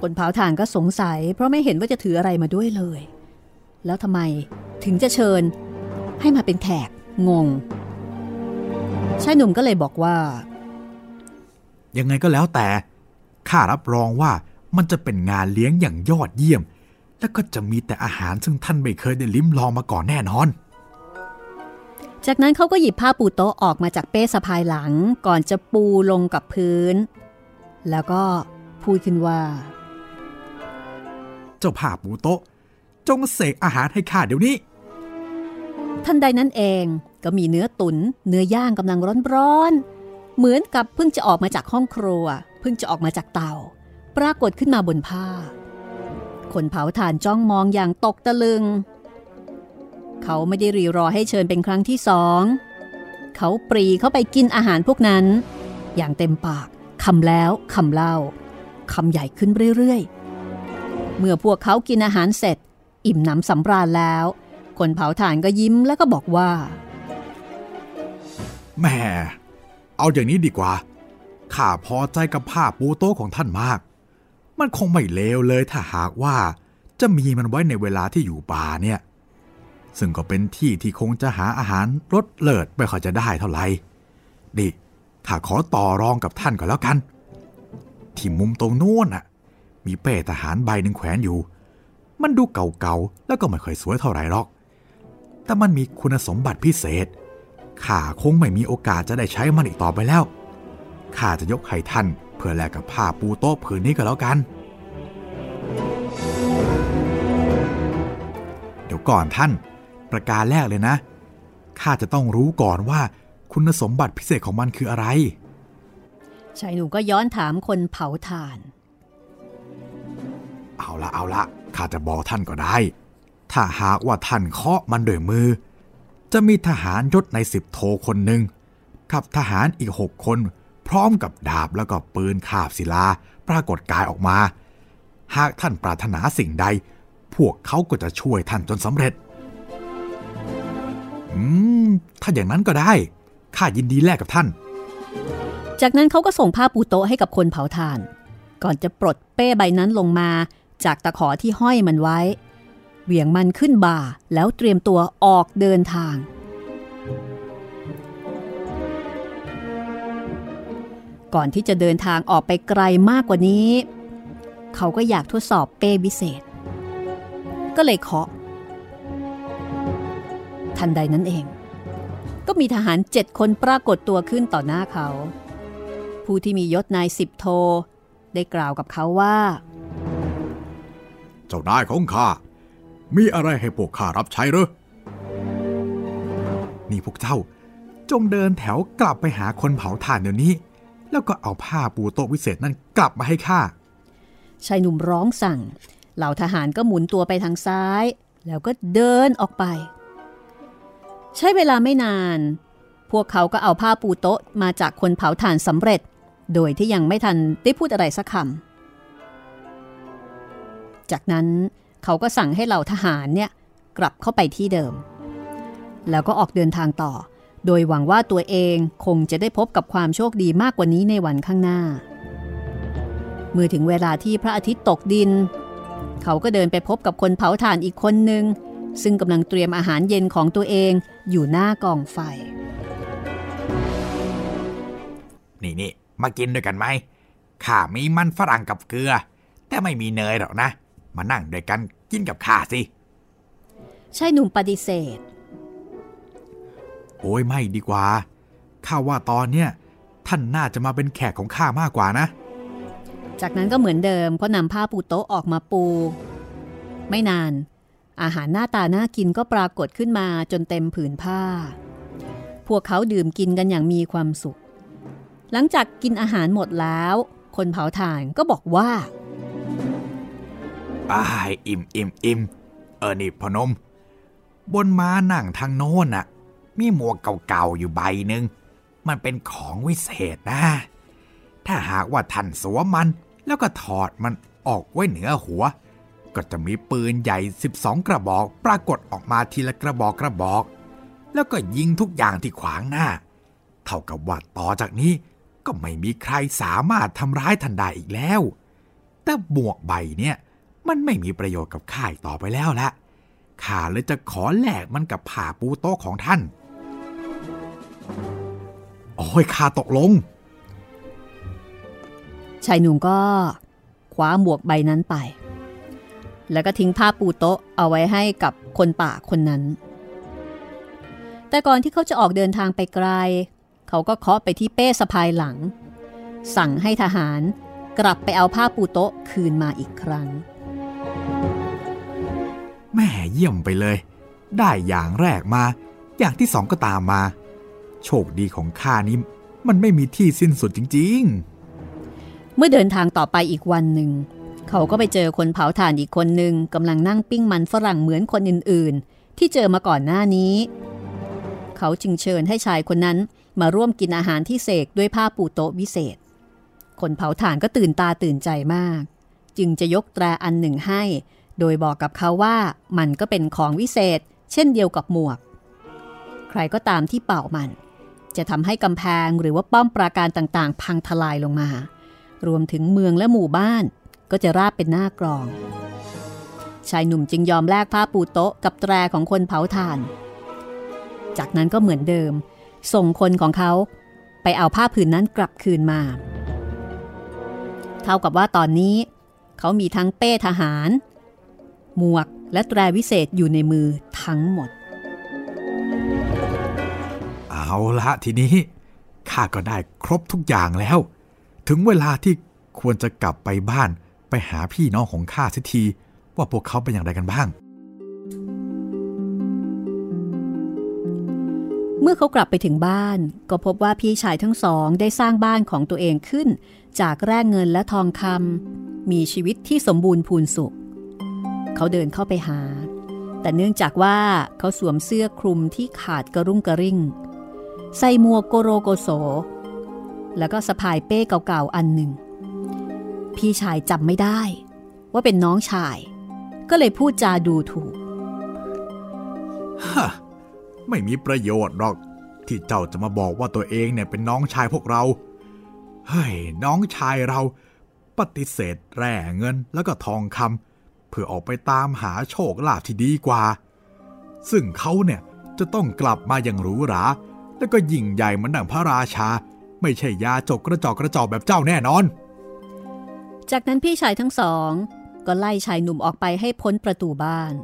คนเผาถ่านก็สงสัย เพราะไม่เห็นว่าจะถืออะไรมาด้วยเลย แล้วทำไมถึงจะเชิญ ให้มาเป็นแขกงงชายหนุ่มก็เลยบอกว่า ยังไงก็แล้วแต่ข้ารับรองว่ามันจะเป็นงานเลี้ยงอย่างยอดเยี่ยม และก็จะมีแต่อาหารซึ่งท่านไม่เคยได้ลิ้มลองมาก่อนแน่นอน จากนั้นเขาก็หยิบผ้าปูโต๊ะออกมาจากเป้สะพายหลังก่อนจะปูลงกับพื้น แล้วก็พูดขึ้นว่า เจ้าผ้าปูโต๊ะ จงเสกอาหารให้ข้าเดี๋ยวนี้ทันใดนั้นเองก็มีเนื้อตุนเนื้อย่างกำลังร้อนๆเหมือนกับเพิ่งจะออกมาจากห้องครัว เพิ่งจะออกมาจากเตา ปรากฏขึ้นมาบนผ้า คนเผาถ่านจ้องมองอย่างตกตะลึง เขาไม่ได้รีรอให้เชิญเป็นครั้งที่สอง เขาปรีเข้าไปกินอาหารพวกนั้น อย่างเต็มปากคำแล้วคำเล่าคำใหญ่ขึ้นเรื่อยๆ เมื่อพวกเขากินอาหารเสร็จ อิ่มหนำสำราญแล้ว คนเผาถ่านก็ยิ้มแล้วก็บอกว่าแหม่เอาอย่างนี้ดีกว่าข้าพอใจกับผ้าปูโต๊ะของท่านมาก มันคงไม่เลวเลยถ้าหากว่าจะมีมันไว้ในเวลาที่อยู่ป่าเนี่ย ซึ่งก็เป็นที่ที่คงจะหาอาหารรสเลิศไม่ค่อยจะได้เท่าไหร่ดิข้าขอต่อรองกับท่านก่อนแล้วกัน ที่มุมตรงโน้นน่ะ มีเป้ทหารใบหนึ่งแขวนอยู่ มันดูเก่าๆ แล้วก็ไม่ค่อยสวยเท่าไหร่หรอก แต่มันมีคุณสมบัติพิเศษ ข้าคงไม่มีโอกาสจะได้ใช้มันอีกต่อไปแล้ว ข้าจะยกให้ท่านเพื่อแลกกับผ้าปูโต๊ะผืนนี้ก็แล้วกัน เดี๋ยวก่อนท่าน ประการแรกเลยนะ ข้าจะต้องรู้ก่อนว่าคุณสมบัติพิเศษของมันคืออะไร ชายหนุ่มก็ย้อนถามคนเผาถ่าน เอาละเอาละข้าจะบอกท่านก็ได้ ถ้าหากว่าท่านเคาะมันด้วยมือ จะมีทหารยศในสิบโทคนหนึ่งกับทหารอีกหกคน พร้อมกับดาบแล้วก็ปืนคาบศิลา ปรากฏกายออกมา หากท่านปรารถนาสิ่งใด พวกเขาก็จะช่วยท่านจนสำเร็จ อืม ถ้าอย่างนั้นก็ได้ ข้ายินดีแลกกับท่าน จากนั้นเขาก็ส่งผ้าปูโต๊ะให้กับคนเผาถ่าน ก่อนจะปลดเป้ใบนั้นลงมา จากตะขอที่ห้อยมันไว้ เหวี่ยงมันขึ้นบ่าแล้วเตรียมตัวออกเดินทาง ก่อนที่จะเดินทางออกไปไกลมากกว่านี้ เขาก็อยากทดสอบเป้วิเศษ ก็เลยเคาะ ทันใดนั้นเอง ก็มีทหารเจ็ดคนปรากฏตัวขึ้นต่อหน้าเขา ผู้ที่มียศนายสิบโท ได้กล่าวกับเขาว่า เจ้านายของข้า มีอะไรให้พวกข้ารับใช้หรือนี่พวกเจ้าจงเดินแถวกลับไปหาคนเผาถ่านเดี๋ยวนี้ แล้วก็เอาผ้าปูโต๊ะวิเศษนั้นกลับมาให้ข้าชายหนุ่มร้องสั่ง เหล่าทหารก็หมุนตัวไปทางซ้าย แล้วก็เดินออกไป ใช้เวลาไม่นาน พวกเขาก็เอาผ้าปูโต๊ะมาจากคนเผาถ่านสำเร็จ โดยที่ยังไม่ทันได้พูดอะไรสักคำจากนั้นเขาก็สั่งให้เหล่าทหารเนี่ยกลับเข้าไปที่เดิม แล้วก็ออกเดินทางต่อ โดยหวังว่าตัวเองคงจะได้พบกับความโชคดีมากกว่านี้ในวันข้างหน้า เมื่อถึงเวลาที่พระอาทิตย์ตกดิน เขาก็เดินไปพบกับคนเผาถ่านอีกคนหนึ่ง ซึ่งกำลังเตรียมอาหารเย็นของตัวเองอยู่หน้ากองไฟ นี่นี่มากินด้วยกันไหมข้ามีมันฝรั่งกับเกลือ แต่ไม่มีเนยหรอกนะ มานั่งด้วยกันกินกับข้าสิชายหนุ่มปฏิเสธ โอ้ยไม่ดีกว่า ข้าว่าตอนเนี้ยท่านน่าจะมาเป็นแขกของข้ามากกว่านะ จากนั้นก็เหมือนเดิมก็นำผ้าปูโต๊ะออกมาปู ไม่นาน อาหารหน้าตาน่ากินก็ปรากฏขึ้นมาจนเต็มผืนผ้า พวกเขาดื่มกินกันอย่างมีความสุข หลังจากกินอาหารหมดแล้ว คนเผาถ่านก็บอกว่าอ้ายอิ่มอิ่มอิ่มเออนี่พนม บนม้านั่งทางโน้นน่ะ มีหมวกเก่าๆอยู่ใบหนึ่งมันเป็นของวิเศษนะ ถ้าหากว่าท่านสวมมันแล้วก็ถอดมันออกไว้เหนือหัว ก็จะมีปืนใหญ่ 12 กระบอกปรากฏออกมาทีละกระบอกกระบอก แล้วก็ยิงทุกอย่างที่ขวางหน้า เท่ากับว่าต่อจากนี้ก็ไม่มีใครสามารถทำร้ายทันได้อีกแล้ว แต่บวกใบเนี่ยมันไม่มีประโยชน์กับข้าอีกต่อไปแล้วละข้าเลยจะขอแลกมันกับผ่าปูโต๊ะของท่าน โอ้ยข้าตกลง ชายหนุ่มก็คว้าหมวกใบนั้นไป แล้วก็ทิ้งผ้าปูโต๊ะเอาไว้ให้กับคนป่าคนนั้น แต่ก่อนที่เขาจะออกเดินทางไปไกล เขาก็เคาะไปที่เป้สะพายหลัง สั่งให้ทหารกลับไปเอาผ้าปูโต๊ะคืนมาอีกครั้ง แม่เยี่ยมไปเลย ได้อย่างแรกมา อย่างที่สองก็ตามมา โชคดีของข้านี้มันไม่มีที่สิ้นสุดจริงเมื่อเดินทางต่อไปอีกวันหนึ่ง เขาก็ไปเจอคนเผาถ่านอีกคนหนึ่งกำลังนั่งปิ้งมันฝรั่งเหมือนคนอื่นๆ ที่เจอมาก่อนหน้านี้ เขาจึงเชิญให้ชายคนนั้นมาร่วมกินอาหารที่เสกด้วยผ้าปูโต๊ะวิเศษ คนเผาถ่านก็ตื่นตาตื่นใจมาก จึงจะยกแตรอันหนึ่งให้ โดยบอกกับเขาว่ามันก็เป็นของวิเศษ เช่นเดียวกับหมวก ใครก็ตามที่เป่ามัน จะทำให้กำแพงหรือว่าป้อมปราการต่างๆ พังทลายลงมา รวมถึงเมืองและหมู่บ้าน ก็จะราบเป็นหน้ากรอง ชายหนุ่มจึงยอมแลกผ้าปูโต๊ะกับแตรของคนเผาถ่าน จากนั้นก็เหมือนเดิม ส่งคนของเขาไปเอาผ้าผืนนั้นกลับคืนมา เท่ากับว่าตอนนี้ เขามีทั้งเป้ทหาร หมวกและแตรวิเศษอยู่ในมือทั้งหมด เอาละทีนี้ข้าก็ได้ครบทุกอย่างแล้ว ถึงเวลาที่ควรจะกลับไปบ้าน ไปหาพี่น้องของข้าสักทีว่าพวกเขาเป็นอย่างไรกันบ้าง เมื่อเขากลับไปถึงบ้าน ก็พบว่าพี่ชายทั้งสองได้สร้างบ้านของตัวเองขึ้น จากแร่เงินและทองคำมีชีวิตที่สมบูรณ์พูนสุข เขาเดินเข้าไปหา แต่เนื่องจากว่าเขาสวมเสื้อคลุมที่ขาดกระรุ่งกระริ่ง ใส่หมวโกโรโกโส แล้วก็สะพายเป้เก่าๆอันหนึ่ง พี่ชายจำไม่ได้ ว่าเป็นน้องชาย ก็เลยพูดจาดูถูกฮะไม่มีประโยชน์หรอก ที่เจ้าจะมาบอกว่าตัวเองเนี่ยเป็นน้องชายพวกเรา เฮ้ย น้องชายเราปฏิเสธแร่เงินแล้วก็ทองคำเพื่อออกไปตามหาโชคลาภที่ดีกว่า ซึ่งเขาเนี่ยจะต้องกลับมาอย่างหรูหรา แล้วก็ยิ่งใหญ่เหมือนดังพระราชา ไม่ใช่ยาจกกระจอกกระจอกแบบเจ้าแน่นอน จากนั้นพี่ชายทั้งสอง ก็ไล่ชายหนุ่มออกไปให้พ้นประตูบ้าน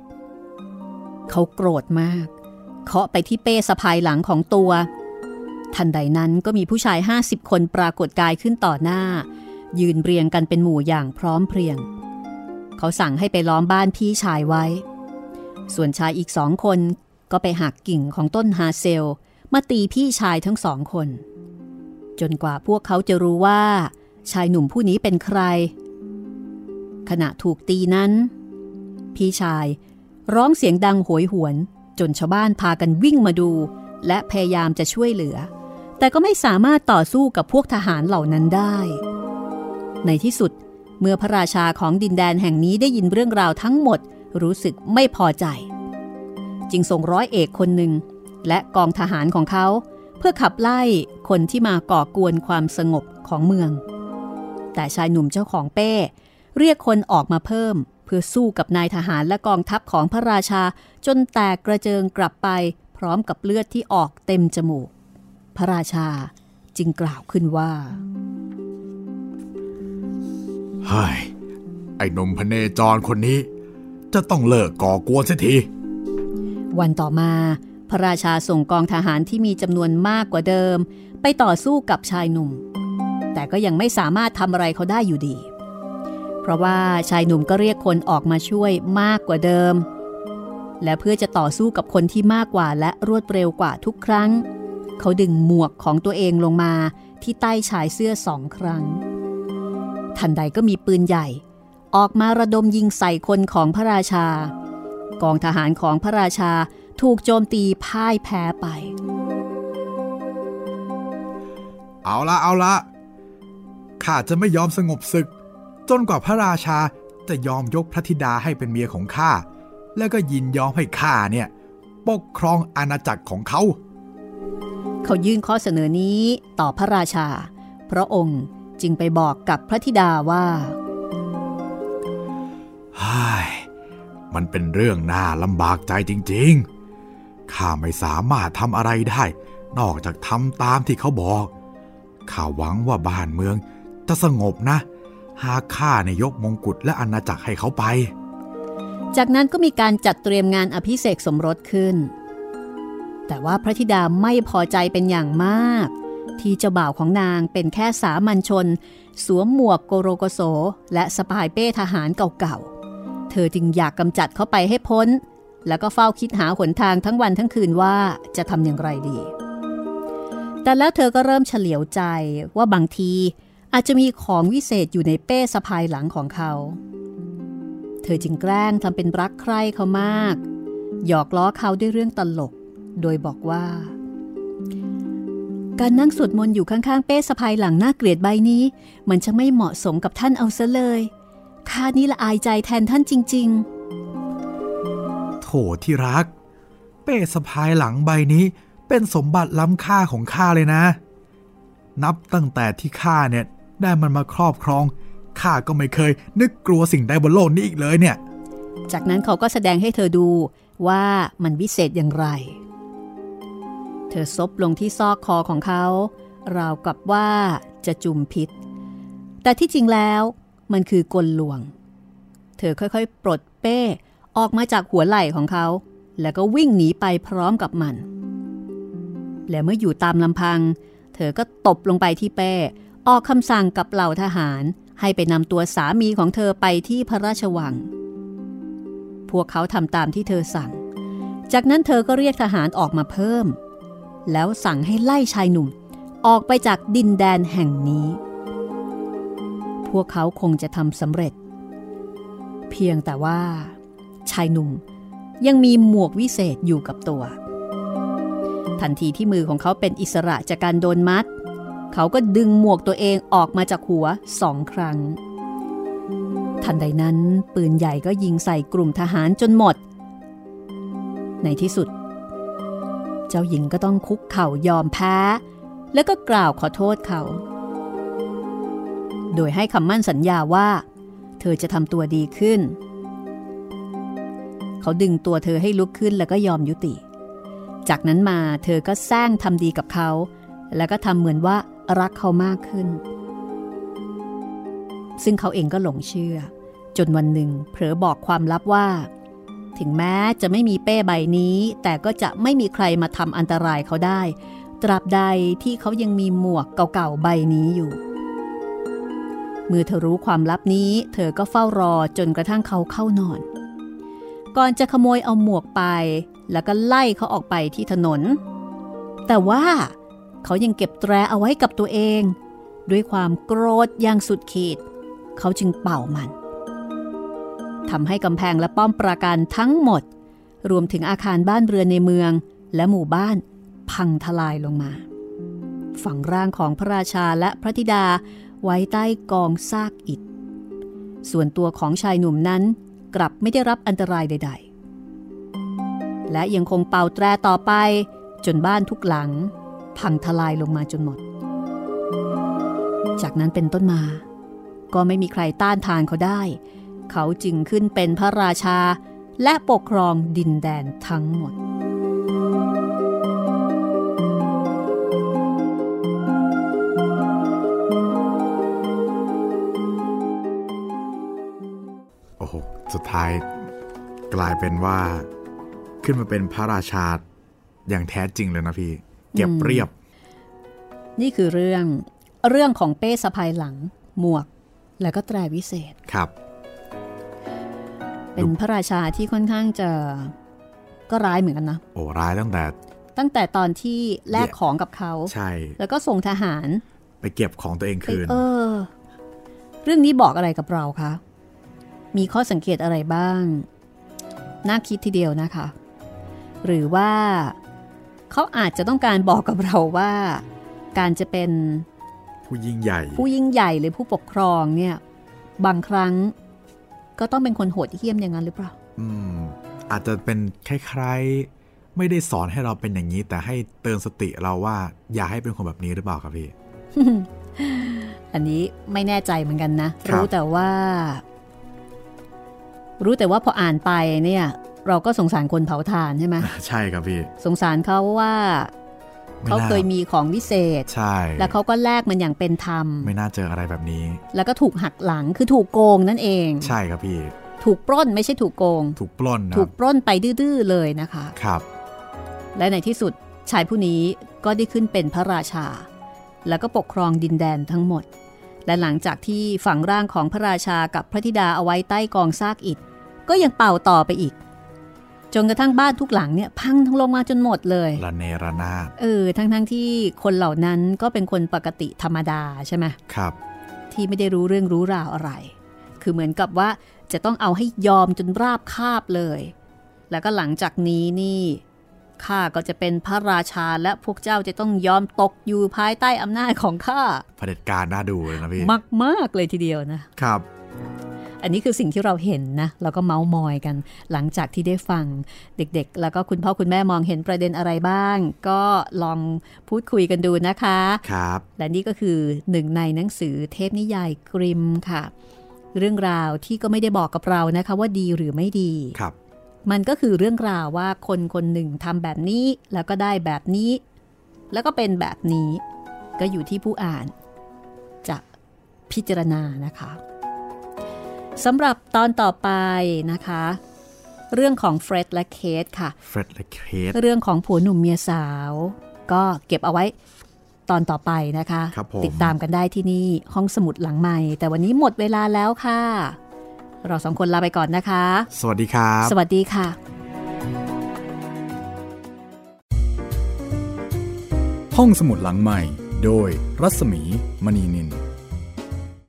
เขาโกรธมาก เคาะไปที่เป้สะพายหลังของตัว ทันใดนั้นก็มีผู้ชาย 50 คนปรากฏกายขึ้นต่อหน้า ยืนเรียงกันเป็นหมู่อย่างพร้อมเพรียง เขาสั่งให้ไปล้อมบ้านพี่ชายไว้ ส่วนชายอีกสองคนก็ไปหักกิ่งของต้นฮาเซล มาตีพี่ชายทั้งสองคน จนกว่าพวกเขาจะรู้ว่า ชายหนุ่มผู้นี้เป็นใคร ขณะถูกตีนั้น พี่ชายร้องเสียงดังโหยหวน จนชาวบ้านพากันวิ่งมาดู และพยายามจะช่วยเหลือ แต่ก็ไม่สามารถต่อสู้กับพวกทหารเหล่านั้นได้ ในที่สุดเมื่อพระราชาของดินแดนแห่งนี้ได้ยินเรื่องราวทั้งหมดรู้สึกไม่พอใจ จึงส่งร้อยเอกคนหนึ่ง และกองทหารของเขา เพื่อขับไล่คนที่มาก่อกวนความสงบของเมือง แต่ชายหนุ่มเจ้าของเป้ เรียกคนออกมาเพิ่ม เพื่อสู้กับนายทหารและกองทัพของพระราชา จนแตกกระเจิงกลับไป พร้อมกับเลือดที่ออกเต็มจมูก พระราชาจึงกล่าวขึ้นว่าเฮ้ยไอ้หนมพเนจรคนนี้ จะต้องเลิกก่อกวนเสียที วันต่อมา พระราชาส่งกองทหารที่มีจำนวนมากกว่าเดิม ไปต่อสู้กับชายหนุ่ม แต่ก็ยังไม่สามารถทำอะไรเขาได้อยู่ดี เพราะว่าชายหนุ่มก็เรียกคนออกมาช่วยมากกว่าเดิม และเพื่อจะต่อสู้กับคนที่มากกว่าและรวดเร็วกว่าทุกครั้ง เขาดึงหมวกของตัวเองลงมาที่ใต้ชายเสื้อสองครั้ง ทันใดก็มีปืนใหญ่ ออกมาระดมยิงใส่คนของพระราชา กองทหารของพระราชาถูกโจมตีพ่ายแพ้ไป เอาละเอาละ ข้าจะไม่ยอมสงบศึก จนกว่าพระราชาจะยอมยกพระธิดาให้เป็นเมียของข้า แล้วก็ยินยอมให้ข้าเนี่ย ปกครองอาณาจักรของเขา เขายื่นข้อเสนอนี้ต่อพระราชา พระองค์จึงไปบอกกับพระธิดาว่าฮ้ยมันเป็นเรื่องน่าลำบากใจจริงๆ ข้าไม่สามารถทำอะไรได้ นอกจากทำตามที่เขาบอก ข้าหวังว่าบ้านเมือง จะสงบนะ หากข้าในยกมงกุฎและอาณาจักรให้เขาไป จากนั้นก็มีการจัดเตรียมงานอภิเษกสมรสขึ้น แต่ว่าพระธิดาไม่พอใจเป็นอย่างมาก ที่เจ้าบ่าวของนางเป็นแค่สามัญชน สวมหมวกโกโรโกโส และสปายเป้ทหารเก่าๆ เธอจึงอยากกำจัดเขาไปให้พ้น แล้วก็เฝ้าคิดหาหนทางทั้งวันทั้งคืนว่าจะทำอย่างไรดีแต่แล้วเธอก็เริ่มเฉลียวใจว่าบางที อาจจะมีของวิเศษอยู่ในเป้สะพายหลังของเขา เธอจึงแกล้งทำเป็นรักใคร่เขามาก หยอกล้อเขาด้วยเรื่องตลก โดยบอกว่า การนั่งสวดมนต์อยู่ข้างๆ เป้สะพายหลังหน่าเกลียดใบนี้ มันจะไม่เหมาะสมกับท่านเอาซะเลยข้านี่ละอายใจแทนท่านจริง ๆ โถที่รัก เป้สะพายหลังใบนี้เป็นสมบัติล้ำค่าของข้าเลยนะ นับตั้งแต่ที่ข้าเนี่ย ได้มันมาครอบครองข้าก็ไม่เคย นึกกลัวสิ่งใดบนโลกนี้อีกเลยเนี่ย จากนั้นเขาก็แสดงให้เธอดูว่ามันวิเศษอย่างไร เธอซบลงที่ซอกคอของเขา ราวกับว่าจะจุ่มพิษ แต่ที่จริงแล้วมันคือกลลวง เธอค่อยๆ ปลดเป้ออกมาจากหัวไหล่ของเขา แล้วก็วิ่งหนีไปพร้อมกับมัน และเมื่ออยู่ตามลำพัง เธอก็ตบลงไปที่เป้ ออกคำสั่งกับเหล่าทหารให้ไปนำตัวสามีของเธอไปที่พระราชวัง พวกเขาทำตามที่เธอสั่ง จากนั้นเธอก็เรียกทหารออกมาเพิ่ม แล้วสั่งให้ไล่ชายหนุ่มออกไปจากดินแดนแห่งนี้ พวกเขาคงจะทำสำเร็จ เพียงแต่ว่า ชายหนุ่มยังมีหมวกวิเศษอยู่กับตัว ทันทีที่มือของเขาเป็นอิสระจากการโดนมัด เขาก็ดึงหมวกตัวเองออกมาจากหัวสองครั้ง ทันใดนั้นปืนใหญ่ก็ยิงใส่กลุ่มทหารจนหมด ในที่สุด เจ้าหญิงก็ต้องคุกเข่ายอมแพ้ แล้วก็กล่าวขอโทษเขา โดยให้คำมั่นสัญญาว่า เธอจะทำตัวดีขึ้น เขาดึงตัวเธอให้ลุกขึ้นแล้วก็ยอมยุติ จากนั้นมาเธอก็แซงทำดีกับเขาแล้วก็ทำเหมือนว่า รักเขามากขึ้น ซึ่งเขาเองก็หลงเชื่อ จนวันหนึ่งเผลอบอกความลับว่า ถึงแม้จะไม่มีเป้ใบนี้ แต่ก็จะไม่มีใครมาทำอันตรายเขาได้ ตราบใดที่เขายังมีหมวกเก่าๆใบนี้อยู่ เมื่อเธอรู้ความลับนี้ เธอก็เฝ้ารอจนกระทั่งเขาเข้านอน ก่อนจะขโมยเอาหมวกไป แล้วก็ไล่เขาออกไปที่ถนน แต่ว่า เขายังเก็บแตรเอาไว้กับตัวเอง ด้วยความโกรธอย่างสุดขีด เขาจึงเป่ามันทำให้กำแพงและป้อมปราการทั้งหมด รวมถึงอาคารบ้านเรือนในเมือง และหมู่บ้านพังทลายลงมา ฝังร่างของพระราชาและพระธิดาไว้ใต้กองซากอิฐ ส่วนตัวของชายหนุ่มนั้นกลับไม่ได้รับอันตรายใด ๆ และยังคงเป่าแตรต่อไปจนบ้านทุกหลัง พังทลายลงมาจนหมด จากนั้นเป็นต้นมา ก็ไม่มีใครต้านทานเขาได้ เขาจึงขึ้นเป็นพระราชาและปกครองดินแดนทั้งหมด โอ้โห สุดท้ายกลายเป็นว่า ขึ้นมาเป็นพระราชาอย่างแท้จริงเลยนะพี่ เก็บเรียบ นี่คือเรื่องเรื่องของเป้สะพายหลัง หมวก แล้วก็แตรวิเศษครับ เป็นพระราชาที่ค่อนข้างจะก็ร้ายเหมือนกันนะ โอ้ร้ายตั้งแต่ ตั้งแต่ตอนที่แลกของกับเขาใช่ แล้วก็ส่งทหาร ไปเก็บของตัวเองไปคืน เออ เรื่องนี้บอกอะไรกับเราคะมีข้อสังเกตอะไรบ้าง น่าคิดทีเดียวนะคะ หรือว่า เขาอาจจะต้องการบอกกับเราว่า การจะเป็นผู้ยิ่งใหญ่ ผู้ยิ่งใหญ่หรือผู้ปกครองเนี่ยบางครั้งก็ต้องเป็นคนโหดเหี้ยมอย่างนั้นหรือเปล่า อืม อาจจะเป็นคล้ายๆ ไม่ได้สอนให้เราเป็นอย่างนี้ แต่ให้เตือนสติเราว่า อย่าให้เป็นคนแบบนี้หรือเปล่าครับพี่ อันนี้ไม่แน่ใจเหมือนกันนะครับรู้แต่ว่า รู้แต่ว่าพออ่านไปเนี่ย เราก็สงสารคนเผาถ่านใช่ไหมใช่ครับพี่ สงสารเขาว่าไม่เขาน่เคยมีของวิเศษ ใช่ แล้วเขาก็แลกมันอย่างเป็นธรรม ไม่น่าเจออะไรแบบนี้ แล้วก็ถูกหักหลังคือถูกโกงนั่นเอง ใช่ครับพี่ ถูกปล้นไม่ใช่ถูกโกง ถูกปล้นนะถูกปล้นไปดื้อๆเลยนะคะ ครับ และในที่สุดชายผู้นี้ก็ได้ขึ้นเป็นพระราชา แล้วก็ปกครองดินแดนทั้งหมด และหลังจากที่ฝังร่างของพระราชากับพระธิดาเอาไว้ใต้กองซากอิฐ ก็ยังเป่าต่อไปอีก จนกระทั่งบ้านทุกหลังเนี่ยพังทั้งลงมาจนหมดเลยระเนระนาดเออทั้งๆที่คนเหล่านั้นก็เป็นคนปกติธรรมดาใช่ไหมครับ ที่ไม่ได้รู้เรื่องรู้ราวอะไร คือเหมือนกับว่าจะต้องเอาให้ยอมจนราบคาบเลย แล้วก็หลังจากนี้นี่ข้าก็จะเป็นพระราชาและพวกเจ้าจะต้องยอมตกอยู่ภายใต้อำนาจของข้าเผด็จการน่าดูเลยนะพี่มากมากๆเลยทีเดียวนะครับ อันนี้คือสิ่งที่เราเห็นนะแล้วก็เมาส์มอยกัน หลังจากที่ได้ฟังเด็ก ๆ แล้วก็คุณพ่อคุณแม่มองเห็นประเด็นอะไรบ้าง ก็ลองพูดคุยกันดูนะคะครับและนี่ก็คือหนึ่งในหนังสือเทพนิยายกริมค่ะ เรื่องราวที่ก็ไม่ได้บอกกับเรานะคะ ว่าดีหรือไม่ดีครับ มันก็คือเรื่องราวว่าคนคนหนึ่งทำแบบนี้แล้วก็ได้แบบนี้ แล้วก็เป็นแบบนี้ ก็อยู่ที่ผู้อ่านจะพิจารณานะคะ สำหรับตอนต่อไปนะคะ เรื่องของเฟร็ดและเคทค่ะเฟร็ดและเคสเรื่องของผัวหนุ่มเมียสาว ก็เก็บเอาไว้ตอนต่อไปนะคะครับผมติดตามกันได้ที่นี่ห้องสมุดหลังใหม่ แต่วันนี้หมดเวลาแล้วค่ะ เราสองคนลาไปก่อนนะคะ สวัสดีครับ สวัสดีค่ะ ห้องสมุดหลังใหม่ โดยรัศมีมณีนิน